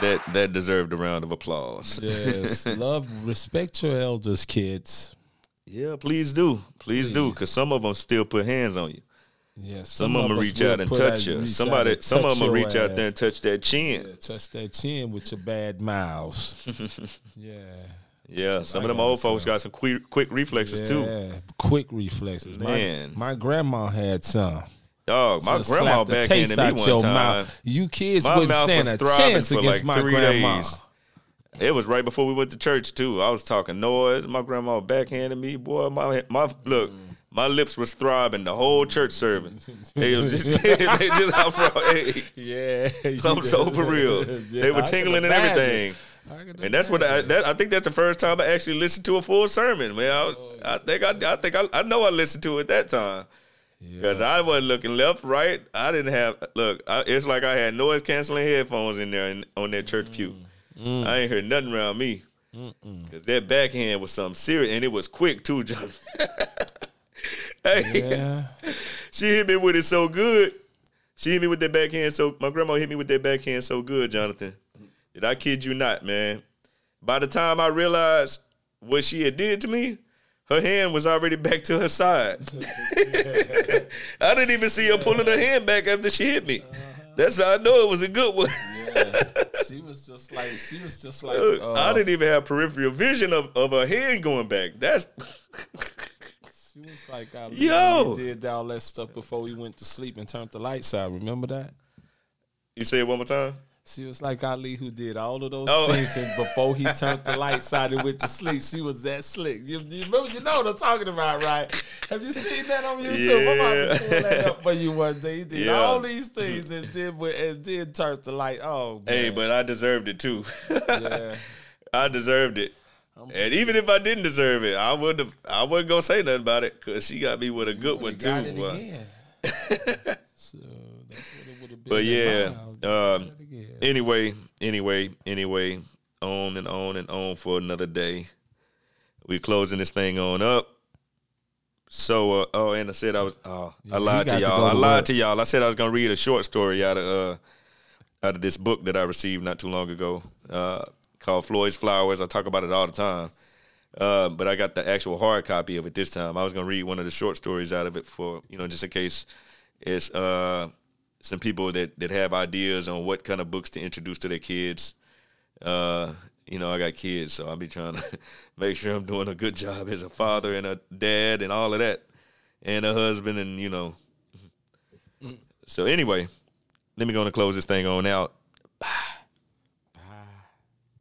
That that deserved a round of applause. Yes, love, respect your elders, kids. Yeah, please do. Please, do, because some of them still put hands on you. Yes, Some, of them reach out and touch you. Somebody, some of them reach out there and touch that chin. Yeah, touch that chin with your bad mouths. (laughs) yeah. Yeah, some I of them old folks got some quick, quick reflexes too. Yeah, quick reflexes. Man. my, grandma had some. Dog, my Just grandma the backhanded me one time. mouth. You kids my wouldn't stand a chance against like my three grandma. days. It was right before we went to church too. I was talking noise. My grandma backhanded me. Boy, my my look, my lips was throbbing the whole church service. They was just, (laughs) they just I'm from, hey, Yeah, I'm so for real. (laughs) Yeah, they were tingling and everything. And that's what I, that, I think that's the first time I actually listened to a full sermon, man. I, I think I, I think I, I know I listened to it that time because I wasn't looking left, right. I didn't have look. I, it's like I had noise canceling headphones in there in, on that church pew. Mm. I ain't heard nothing around me because that backhand was something serious and it was quick too, John. (laughs) hey, Yeah. she hit me with it so good. She hit me with that backhand so my grandma hit me with that backhand so good, Jonathan. Did I kid you not, man? By the time I realized what she had did to me, her hand was already (laughs) back to her side. (laughs) I didn't even see her pulling her hand back after she hit me. That's how I know it was a good one. (laughs) She was just like she was just like uh, I didn't even have peripheral vision of, of her hand going back. That's (laughs) She was like, I Yo. did all that stuff before we went to sleep and turned the lights out. Remember that? you say it one more time. She was like Ali, who did all of those Oh. things, and before he turned the light out and went to sleep, she was that slick. You, you remember? You know what I'm talking about, right? Have you seen that on YouTube? Yeah. I'm about to pull that up for you one day. He did Yeah. all these things and did and did turn the light. Oh, man. Hey, but I deserved it too. Yeah. (laughs) I deserved it. And even if I didn't deserve it, I would have. I wasn't gonna say nothing about it because she got me with a good one too. got it again. (laughs) so that's what it would have been. But yeah. Um, anyway, anyway, anyway, on and on and on for another day. We're closing this thing on up. So, uh, oh, and I said I was. Oh, Yeah, I lied to to y'all. go I lied work. to y'all. I said I was gonna read a short story out of uh, out of this book that I received not too long ago, uh, called Floyd's Flowers. I talk about it all the time. Uh, but I got the actual hard copy of it this time. I was gonna read one of the short stories out of it for you know just in case it's uh, some people that that have ideas on what kind of books to introduce to their kids. Uh, you know, I got kids, so I'll be trying to (laughs) make sure I'm doing a good job as a father and a dad and all of that, and a husband, and you know. So anyway, let me go and close this thing on out.